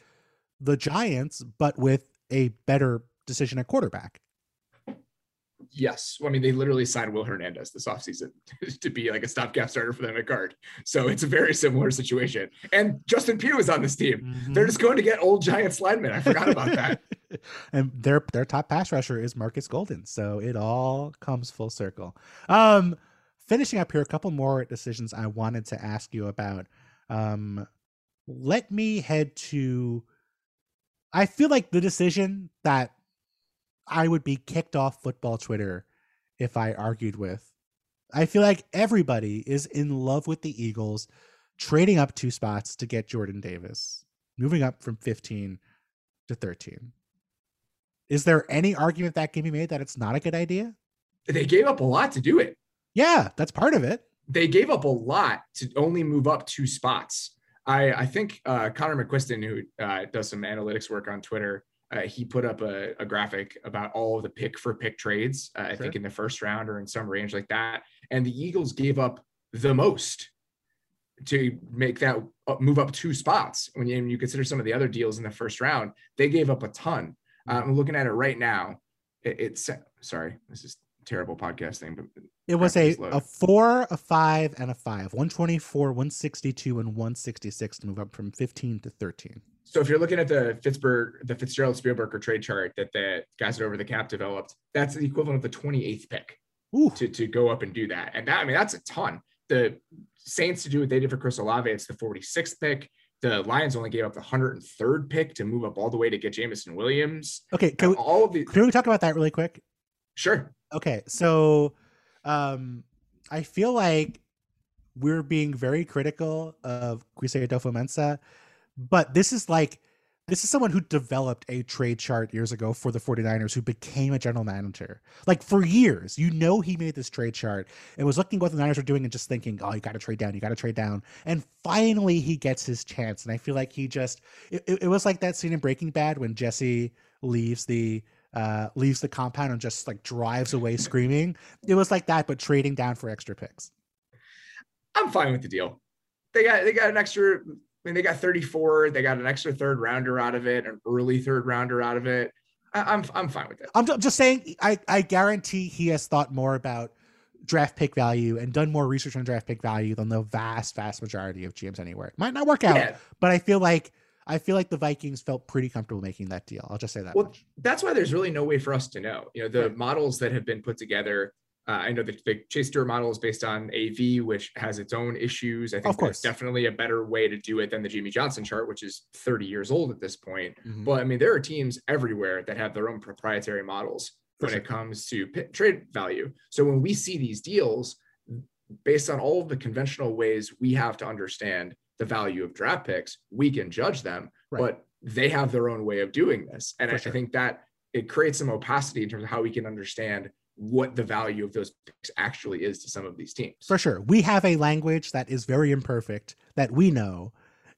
the Giants, but with a better decision at quarterback. Yes. Well, I mean, they literally signed Will Hernandez this offseason to be like a stopgap starter for them at guard. So it's a very similar situation. And Justin Pugh is on this team. Mm-hmm. They're just going to get old Giants linemen. I forgot about that. and their their top pass rusher is Marcus Golden. So it all comes full circle. Um, finishing up here, a couple more decisions I wanted to ask you about. Um, let me head to I feel like the decision that I would be kicked off football Twitter if I argued with. I feel like everybody is in love with the Eagles trading up two spots to get Jordan Davis, moving up from 15 to 13. Is there any argument that can be made that it's not a good idea? They gave up a lot to do it. Yeah, that's part of it. They gave up a lot to only move up two spots. I, I think uh, Connor McQuiston, who uh, does some analytics work on Twitter, uh, he put up a, a, graphic about all of the pick for pick trades, uh, I think in the first round or in some range like that. And the Eagles gave up the most to make that move up two spots. When you, when you, consider some of the other deals in the first round, they gave up a ton. I'm looking at it right now. It, it's sorry, this is terrible podcasting, but it was a, a four, a five, and a five 124, 162, and 166 to move up from 15 to 13. So if you're looking at the Pittsburgh, the Fitzgerald Spielberger trade chart that the guys at Over the Cap developed, that's the equivalent of the 28th pick to, to go up and do that. And that, I mean, that's a ton. The Saints to do what they did for Chris Olave, it's the 46th pick. The Lions only gave up the 103rd pick to move up all the way to get Jameson Williams. Okay, can, we, all of the, can we talk about that really quick? Sure. Okay, so um, I feel like we're being very critical of Kwesi Adofo-Mensah but this is like this is someone who developed a trade chart years ago for the 49ers who became a general manager. Like for years, you know he made this trade chart and was looking what the Niners were doing and just thinking, "Oh, you got to trade down, you got to trade down." And finally he gets his chance and I feel like he just it, it was like that scene in Breaking Bad when Jesse leaves the uh, leaves the compound and just like drives away screaming. It was like that, but trading down for extra picks. I'm fine with the deal. They got they got an extra mean, they got 34. They got an extra third rounder out of it, an early third rounder out of it. I, am I'm, I'm fine with it. I'm just saying. I I guarantee he has thought more about draft pick value and done more research on draft pick value than the vast vast majority of GMs anywhere. It might not work out, yeah. but I feel like I feel like the Vikings felt pretty comfortable making that deal. I'll just say that. Well, much. that's why there's really no way for us to know. You know, the right. models that have been put together uh, I know that the Chase Stuart model is based on AV, which has its own issues. I think of course. definitely a better way to do it than the Jimmy Johnson chart, which is 30 years old at this point. Mm-hmm. But I mean, there are teams everywhere that have their own proprietary models when sure. it comes to p- trade value. So when we see these deals, based on all of the conventional ways we have to understand the value of draft picks, we can judge them, right. but they have their own way of doing this. And I, sure. I think that it creates some opacity in terms of how we can understand what the value of those picks actually is to some of these teams. For sure. We have a language that is very imperfect that we know,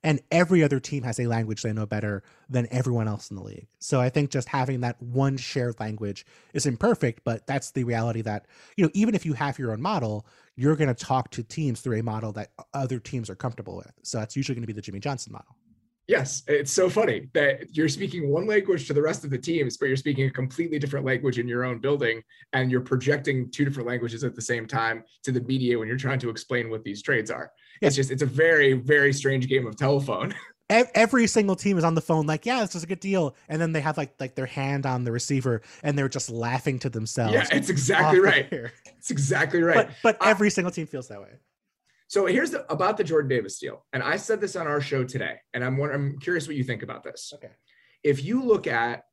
and every other team has a language they know better than everyone else in the league. So I think just having that one shared language is imperfect, but that's the reality that, you know, even if you have your own model, you're going to talk to teams through a model that other teams are comfortable with. So that's usually going to be the Jimmy Johnson model. Yes, it's so funny that you're speaking one language to the rest of the teams, but you're speaking a completely different language in your own building, and you're projecting two different languages at the same time to the media when you're trying to explain what these trades are. It's just it's a very very strange game of telephone. Every single team is on the phone, like, yeah, this is a good deal, and then they have like like their hand on the receiver, and they're just laughing to themselves. Yeah, it's exactly right. It's exactly right. But, but I, every single team feels that way. So here's the, about the Jordan Davis deal, and I said this on our show today, and I'm I'm curious what you think about this. Okay. If you look at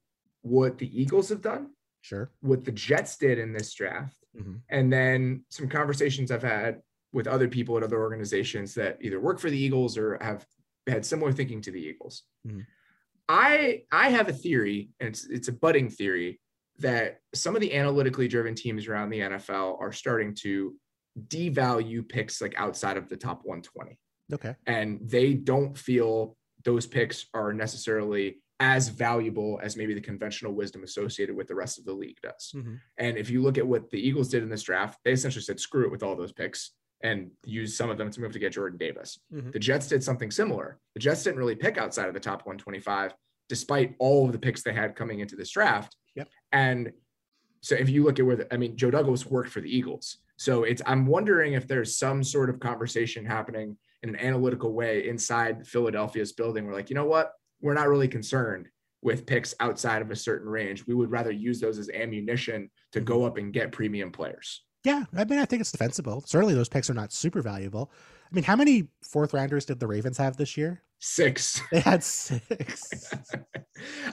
what the Eagles have done, sure, what the Jets did in this draft, mm-hmm. and then some conversations I've had with other people at other organizations that either work for the Eagles or have had similar thinking to the Eagles. Mm-hmm. I I have a theory, and it's it's a budding theory that some of the analytically driven teams around the NFL are starting to devalue picks like outside of the top 120. Okay. And they don't feel those picks are necessarily as valuable as maybe the conventional wisdom associated with the rest of the league does. Mm-hmm. And if you look at what the Eagles did in this draft, they essentially said, screw it with all those picks and use some of them to move to get Jordan Davis. Mm-hmm. The Jets did something similar. The Jets didn't really pick outside of the top 125, despite all of the picks they had coming into this draft. Yep. And so if you look at where, the, I mean, Joe Douglas worked for the Eagles. So it's I'm wondering if there's some sort of conversation happening in an analytical way inside Philadelphia's building. We're like, you know what? We're not really concerned with picks outside of a certain range. We would rather use those as ammunition to go up and get premium players. Yeah, I mean, I think it's defensible. Certainly, those picks are not super valuable. I mean, how many fourth rounders did the Ravens have this year? Six. They had six.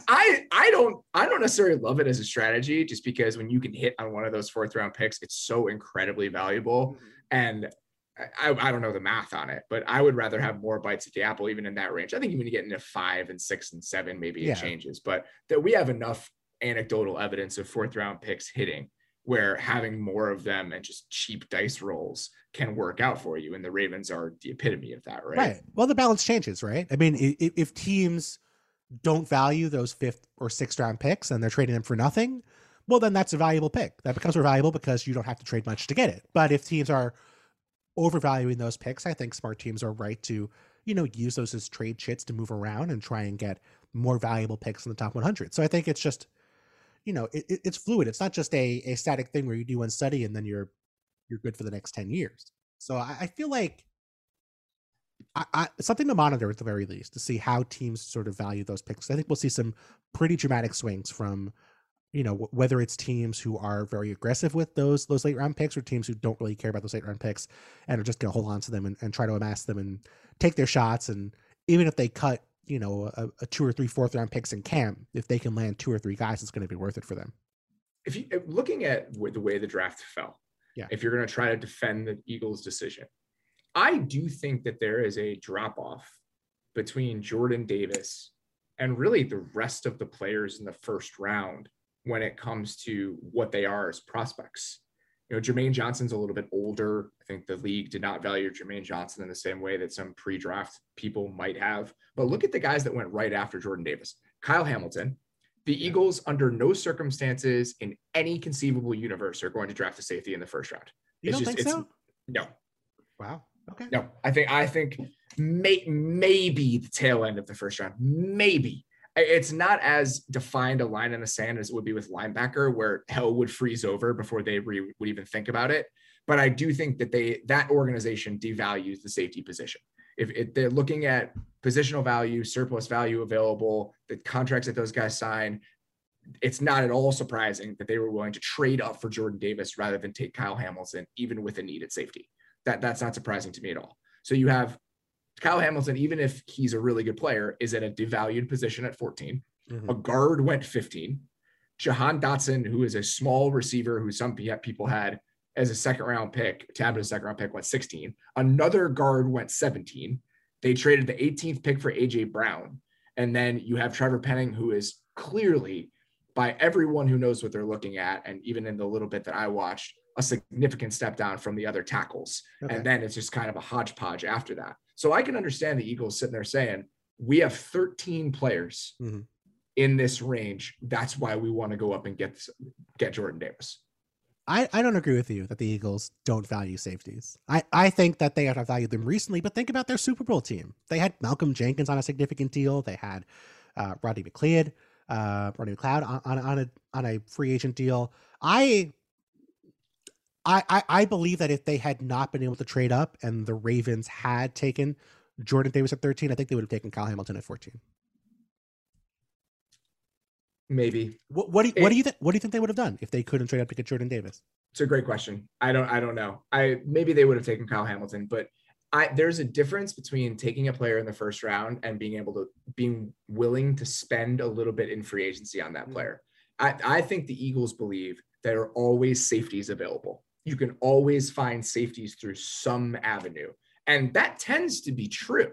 I I don't I don't necessarily love it as a strategy just because when you can hit on one of those fourth round picks, it's so incredibly valuable. Mm-hmm. And I, I don't know the math on it, but I would rather have more bites at the apple, even in that range. I think even to get into five and six and seven, maybe yeah. it changes, but that we have enough anecdotal evidence of fourth round picks hitting where having more of them and just cheap dice rolls can work out for you. And the Ravens are the epitome of that, right? Right. Well, the balance changes, right? I mean, if, if teams don't value those fifth or sixth round picks and they're trading them for nothing, well, then that's a valuable pick. That becomes more valuable because you don't have to trade much to get it. But if teams are overvaluing those picks, I think smart teams are right to, you know, use those as trade chits to move around and try and get more valuable picks in the top 100. So I think it's just you know it, it's fluid. It's not just a, a static thing where you do one study and then you're you're good for the next 10 years. So i, I feel like I, I, something to monitor at the very least to see how teams sort of value those picks. I think we'll see some pretty dramatic swings from you know whether it's teams who are very aggressive with those those late round picks or teams who don't really care about those late round picks and are just going to hold on to them and, and try to amass them and take their shots. And even if they cut you know a, a, two or three fourth round picks in camp if they can land two or three guys it's going to be worth it for them. If you looking at the way the draft fell yeah. if you're going to try to defend the eagles decision i do think that there is a drop off between jordan davis and really the rest of the players in the first round when it comes to what they are as prospects you know, Jermaine Johnson's a little bit older. I think the league did not value Jermaine Johnson in the same way that some pre-draft people might have. But look at the guys that went right after Jordan Davis. Kyle Hamilton. The Eagles, under no circumstances in any conceivable universe, are going to draft a safety in the first round. You it's don't just, think so? No. Wow. Okay. No, I think I think may, maybe the tail end of the first round, maybe it's not as defined a line in the sand as it would be with linebacker, where hell would freeze over before they re- would even think about it. But I do think that they that organization devalues the safety position. If, if they're looking at positional value, surplus value available, the contracts that those guys sign, it's not at all surprising that they were willing to trade up for Jordan Davis rather than take Kyle Hamilton, even with a need at safety. That that's not surprising to me at all. So you have Kyle Hamilton, even if he's a really good player, is at a devalued position at 14. Mm-hmm. A guard went 15. Jahan Dotson, who is a small receiver who some people had as a second round pick, tabbed as a second round pick, went 16. Another guard went 17. They traded the 18th pick for AJ Brown. And then you have Trevor Penning, who is clearly, by everyone who knows what they're looking at, and even in the little bit that I watched, a significant step down from the other tackles. Okay. And then it's just kind of a hodgepodge after that. So I can understand the Eagles sitting there saying, we have 13 players mm-hmm. in this range. That's why we want to go up and get get Jordan Davis. I, I don't agree with you that the Eagles don't value safeties. I, I think that they have valued them recently, but think about their Super Bowl team. They had Malcolm Jenkins on a significant deal. They had uh, Rodney McLeod, uh, Rodney McLeod on, on, on a on a free agent deal. I I, I, I believe that if they had not been able to trade up and the Ravens had taken Jordan Davis at 13, I think they would have taken Kyle Hamilton at 14. Maybe. What, what do you, it, what do you think? What do you think they would have done if they couldn't trade up to get Jordan Davis? It's a great question. I don't I don't know. I maybe they would have taken Kyle Hamilton, but I there's a difference between taking a player in the first round and being able to being willing to spend a little bit in free agency on that mm. player. I, I think the Eagles believe there are always safeties available you can always find safeties through some avenue. And that tends to be true.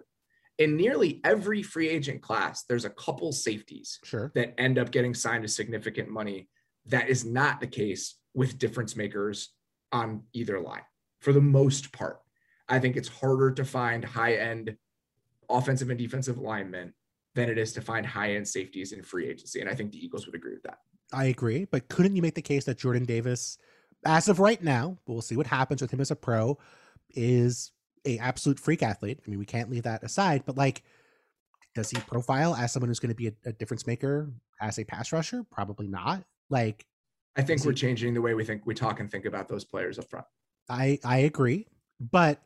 In nearly every free agent class, there's a couple safeties sure. that end up getting signed to significant money. That is not the case with difference makers on either line for the most part. I think it's harder to find high end offensive and defensive linemen than it is to find high end safeties in free agency. And I think the Eagles would agree with that. I agree. But couldn't you make the case that Jordan Davis as of right now, we'll see what happens with him as a pro, is a absolute freak athlete. I mean, we can't leave that aside, but like, does he profile as someone who's going to be a, a difference maker as a pass rusher? Probably not. Like, I think we're he, changing the way we think we talk and think about those players up front. I I agree, but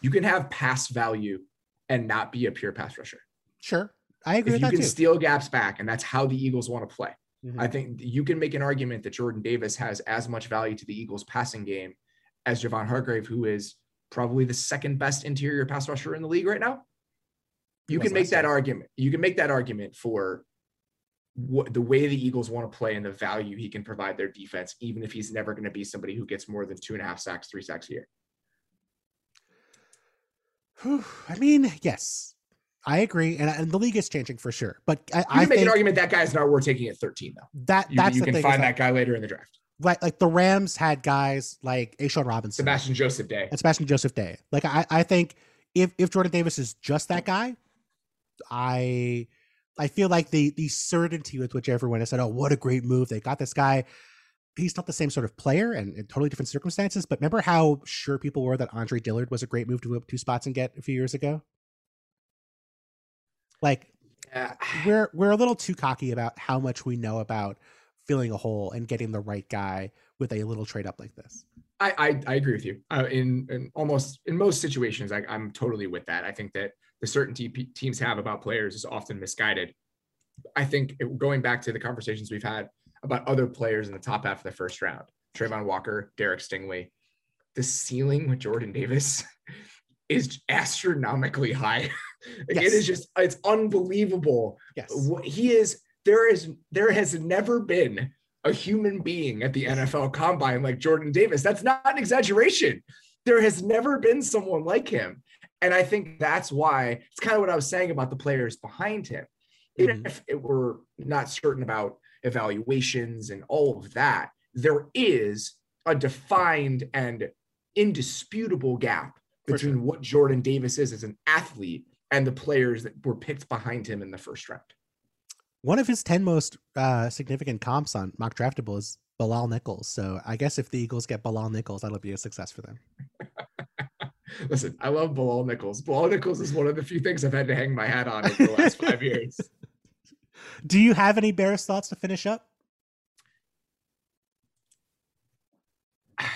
you can have pass value and not be a pure pass rusher. Sure, I agree. If you can too. steal gaps back, and that's how the Eagles want to play. Mm-hmm. I think you can make an argument that Jordan Davis has as much value to the Eagles passing game as Javon Hargrave, who is probably the second best interior pass rusher in the league right now. You can make that argument. You can make that argument for what the way the Eagles want to play and the value he can provide their defense, even if he's never going to be somebody who gets more than two and a half sacks, three sacks a year. I mean, yes, I agree, and, and the league is changing for sure. But I, you can I make an argument that guy's not worth taking at 13, though. That that's you, you can find that guy later in the draft. Like like the Rams had guys like A'Shawn Robinson, Sebastian Joseph Day, and Sebastian Joseph Day. Like I I think if if Jordan Davis is just that guy, I I feel like the the certainty with which everyone has said, "Oh, what a great move! They got this guy." He's not the same sort of player and in totally different circumstances. But remember how sure people were that Andre Dillard was a great move to move up two spots and get a few years ago. Like yeah. we're we're a little too cocky about how much we know about filling a hole and getting the right guy with a little trade up like this. I I, I agree with you. Uh, in in almost in most situations, I, I'm totally with that. I think that the certainty p- teams have about players is often misguided. I think it, going back to the conversations we've had about other players in the top half of the first round, Travon Walker, Derek Stingley, the ceiling with Jordan Davis is astronomically high. yes. It is just it's unbelievable. Yes. He is there is there has never been a human being at the NFL combine like Jordan Davis. That's not an exaggeration. There has never been someone like him. And I think that's why it's kind of what I was saying about the players behind him. Mm-hmm. If it were not certain about evaluations and all of that, there is a defined and indisputable gap between sure. what Jordan Davis is as an athlete and the players that were picked behind him in the first round. One of his 10 most uh, significant comps on mock draftable is Bilal Nichols. So I guess if the Eagles get Bilal Nichols, that'll be a success for them. Listen, I love Bilal Nichols. Bilal Nichols is one of the few things I've had to hang my hat on over the last five years. Do you have any Bears thoughts to finish up?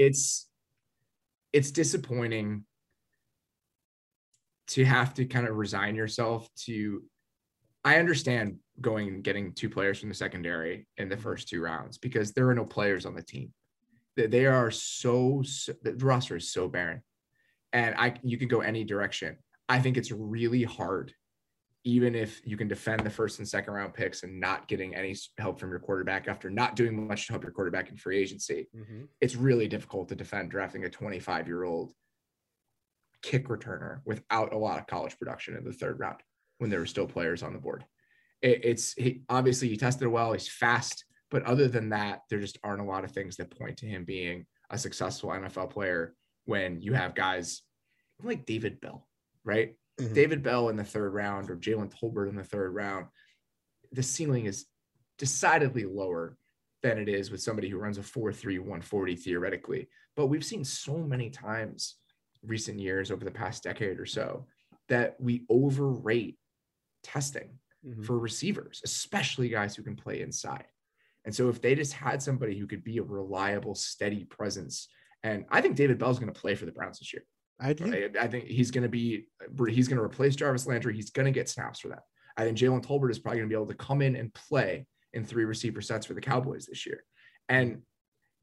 It's it's disappointing to have to kind of resign yourself to I understand going and getting two players from the secondary in the first two rounds because there are no players on the team. They are so, so the roster is so barren, and I you can go any direction. I think it's really hard, even if you can defend the first and second round picks and not getting any help from your quarterback after not doing much to help your quarterback in free agency, mm-hmm. it's really difficult to defend drafting a 25 year old kick returner without a lot of college production in the third round when there were still players on the board. It, it's he, obviously he tested well, he's fast, but other than that, there just aren't a lot of things that point to him being a successful NFL player when you have guys like David Bell, right? Mm-hmm. David Bell in the third round or Jalen Tolbert in the third round, the ceiling is decidedly lower than it is with somebody who runs a 4-3 140 theoretically. But we've seen so many times recent years over the past decade or so that we overrate testing mm-hmm. for receivers, especially guys who can play inside. And so if they just had somebody who could be a reliable, steady presence, and I think David Bell's going to play for the Browns this year. I do. Right? I think he's going to be he's going to replace Jarvis Landry. He's going to get snaps for that. I think Jalen Tolbert is probably going to be able to come in and play in three receiver sets for the Cowboys this year. And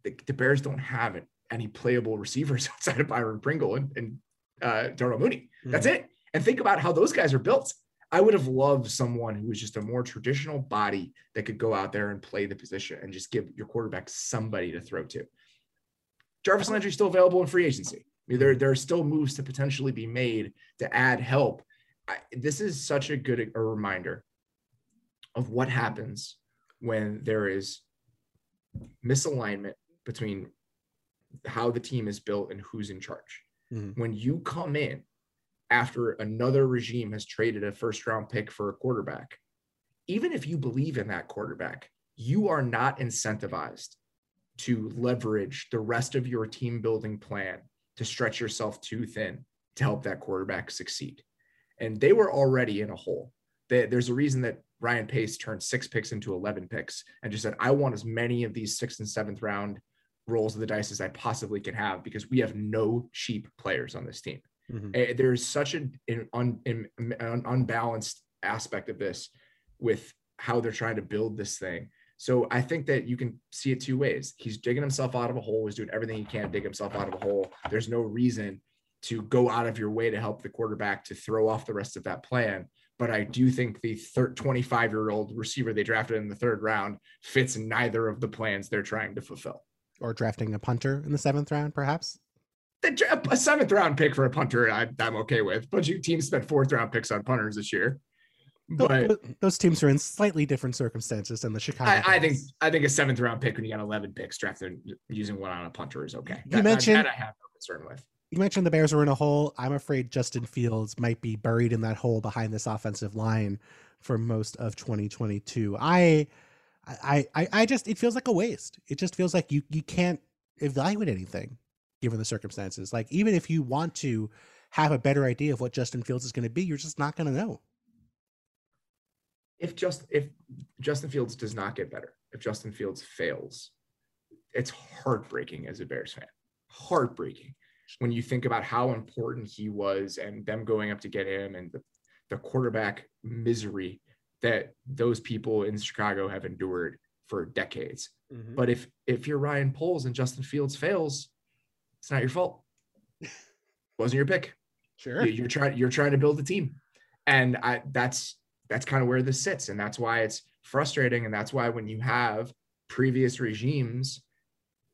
the, the Bears don't have any playable receivers outside of Byron Pringle and, and uh, Darnell Mooney. That's mm-hmm. it. And think about how those guys are built. I would have loved someone who was just a more traditional body that could go out there and play the position and just give your quarterback somebody to throw to. Jarvis Landry still available in free agency. I mean, there, there are still moves to potentially be made to add help. I, this is such a good a reminder of what happens when there is misalignment between how the team is built and who's in charge. Mm-hmm. When you come in after another regime has traded a first round pick for a quarterback, even if you believe in that quarterback, you are not incentivized to leverage the rest of your team building plan to stretch yourself too thin to help that quarterback succeed. And they were already in a hole. There's a reason that Ryan Pace turned six picks into 11 picks and just said, I want as many of these sixth and seventh round rolls of the dice as I possibly can have because we have no cheap players on this team. Mm-hmm. Eh, there's such an, an, un, an, unbalanced aspect of this with how they're trying to build this thing. So I think that you can see it two ways. He's digging himself out of a hole. He's doing everything he can to dig himself out of a hole. There's no reason to go out of your way to help the quarterback to throw off the rest of that plan. But I do think the 25 year old receiver they drafted in the third round fits neither of the plans they're trying to fulfill. Or drafting a punter in the seventh round, perhaps? A seventh round pick for a punter, I, am okay with. But of teams spent fourth round picks on punters this year. But those teams are in slightly different circumstances than the Chicago. I, I think I think a seventh round pick when you got 11 picks drafted using one on a punter is okay. You that, mentioned that I have no concern with. You mentioned the Bears were in a hole. I'm afraid Justin Fields might be buried in that hole behind this offensive line for most of 2022. I, I, I, I just it feels like a waste. It just feels like you you can't evaluate anything given the circumstances. Like even if you want to have a better idea of what Justin Fields is going to be, you're just not going to know if just if Justin Fields does not get better, if Justin Fields fails, it's heartbreaking as a Bears fan. Heartbreaking when you think about how important he was and them going up to get him and the, the quarterback misery that those people in Chicago have endured for decades. Mm-hmm. But if if you're Ryan Poles and Justin Fields fails, it's not your fault. Wasn't your pick. Sure. You, are trying you're trying to build a team. And I that's that's kind of where this sits. And that's why it's frustrating. And that's why when you have previous regimes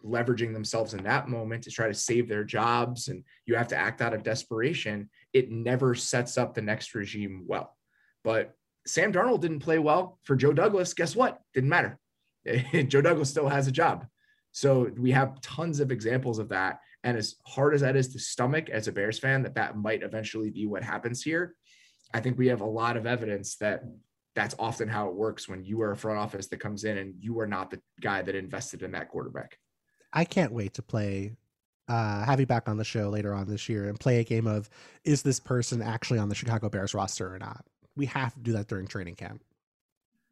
leveraging themselves in that moment to try to save their jobs and you have to act out of desperation, it never sets up the next regime well. But Sam Darnold didn't play well for Joe Douglas. Guess what? Didn't matter. Joe Douglas still has a job. So we have tons of examples of that. And as hard as that is to stomach as a Bears fan, that that might eventually be what happens here. I think we have a lot of evidence that that's often how it works when you are a front office that comes in and you are not the guy that invested in that quarterback. I can't wait to play uh, have you back on the show later on this year and play a game of is this person actually on the Chicago Bears roster or not? We have to do that during training camp.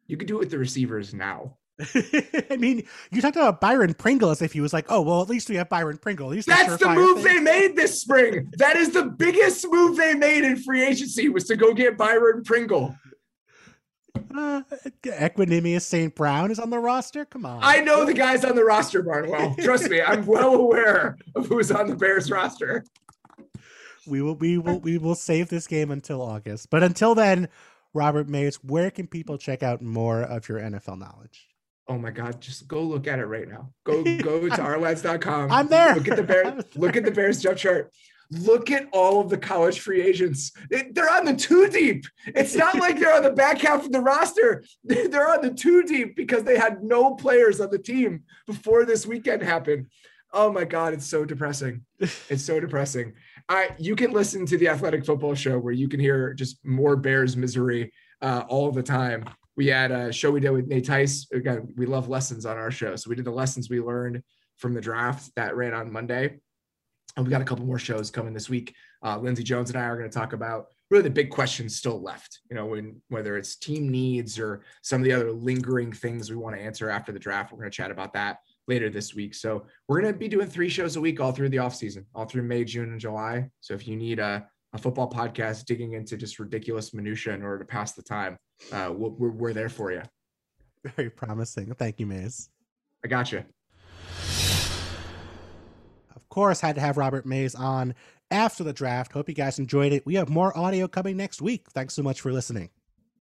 You could do it with the receivers now. I mean, you talked about Byron Pringle as if he was like, oh, well, at least we have Byron Pringle. At That's the move thing. they made this spring. That is the biggest move they made in free agency was to go get Byron Pringle. Uh, Equanimeous St. Brown is on the roster. Come on. I know the guys on the roster, Barnwell. Trust me, I'm well aware of who's on the Bears roster. We will we will we will save this game until August. But until then, Robert Mays, where can people check out more of your NFL knowledge? Oh my God, just go look at it right now. Go go to ourlads.com. I'm there. Look at the Bears. Look at the Bears depth chart. Look at all of the college free agents. They're on the two deep. It's not like they're on the back half of the roster. They're on the two deep because they had no players on the team before this weekend happened. Oh my God, it's so depressing. It's so depressing. I you can listen to the Athletic Football Show where you can hear just more Bears misery uh, all the time. We had a show we did with Nate Tice. Again, we love lessons on our show, so we did the lessons we learned from the draft that ran on Monday. And we got a couple more shows coming this week. Uh, Lindsey Jones and I are going to talk about really the big questions still left. You know, when whether it's team needs or some of the other lingering things we want to answer after the draft. We're going to chat about that later this week. So we're going to be doing three shows a week all through the off season, all through May, June, and July. So if you need a, a football podcast digging into just ridiculous minutia in order to pass the time, uh, we're, we're there for you. Very promising. Thank you, Mays. I got you. Of course, had to have Robert Mays on after the draft. Hope you guys enjoyed it. We have more audio coming next week. Thanks so much for listening.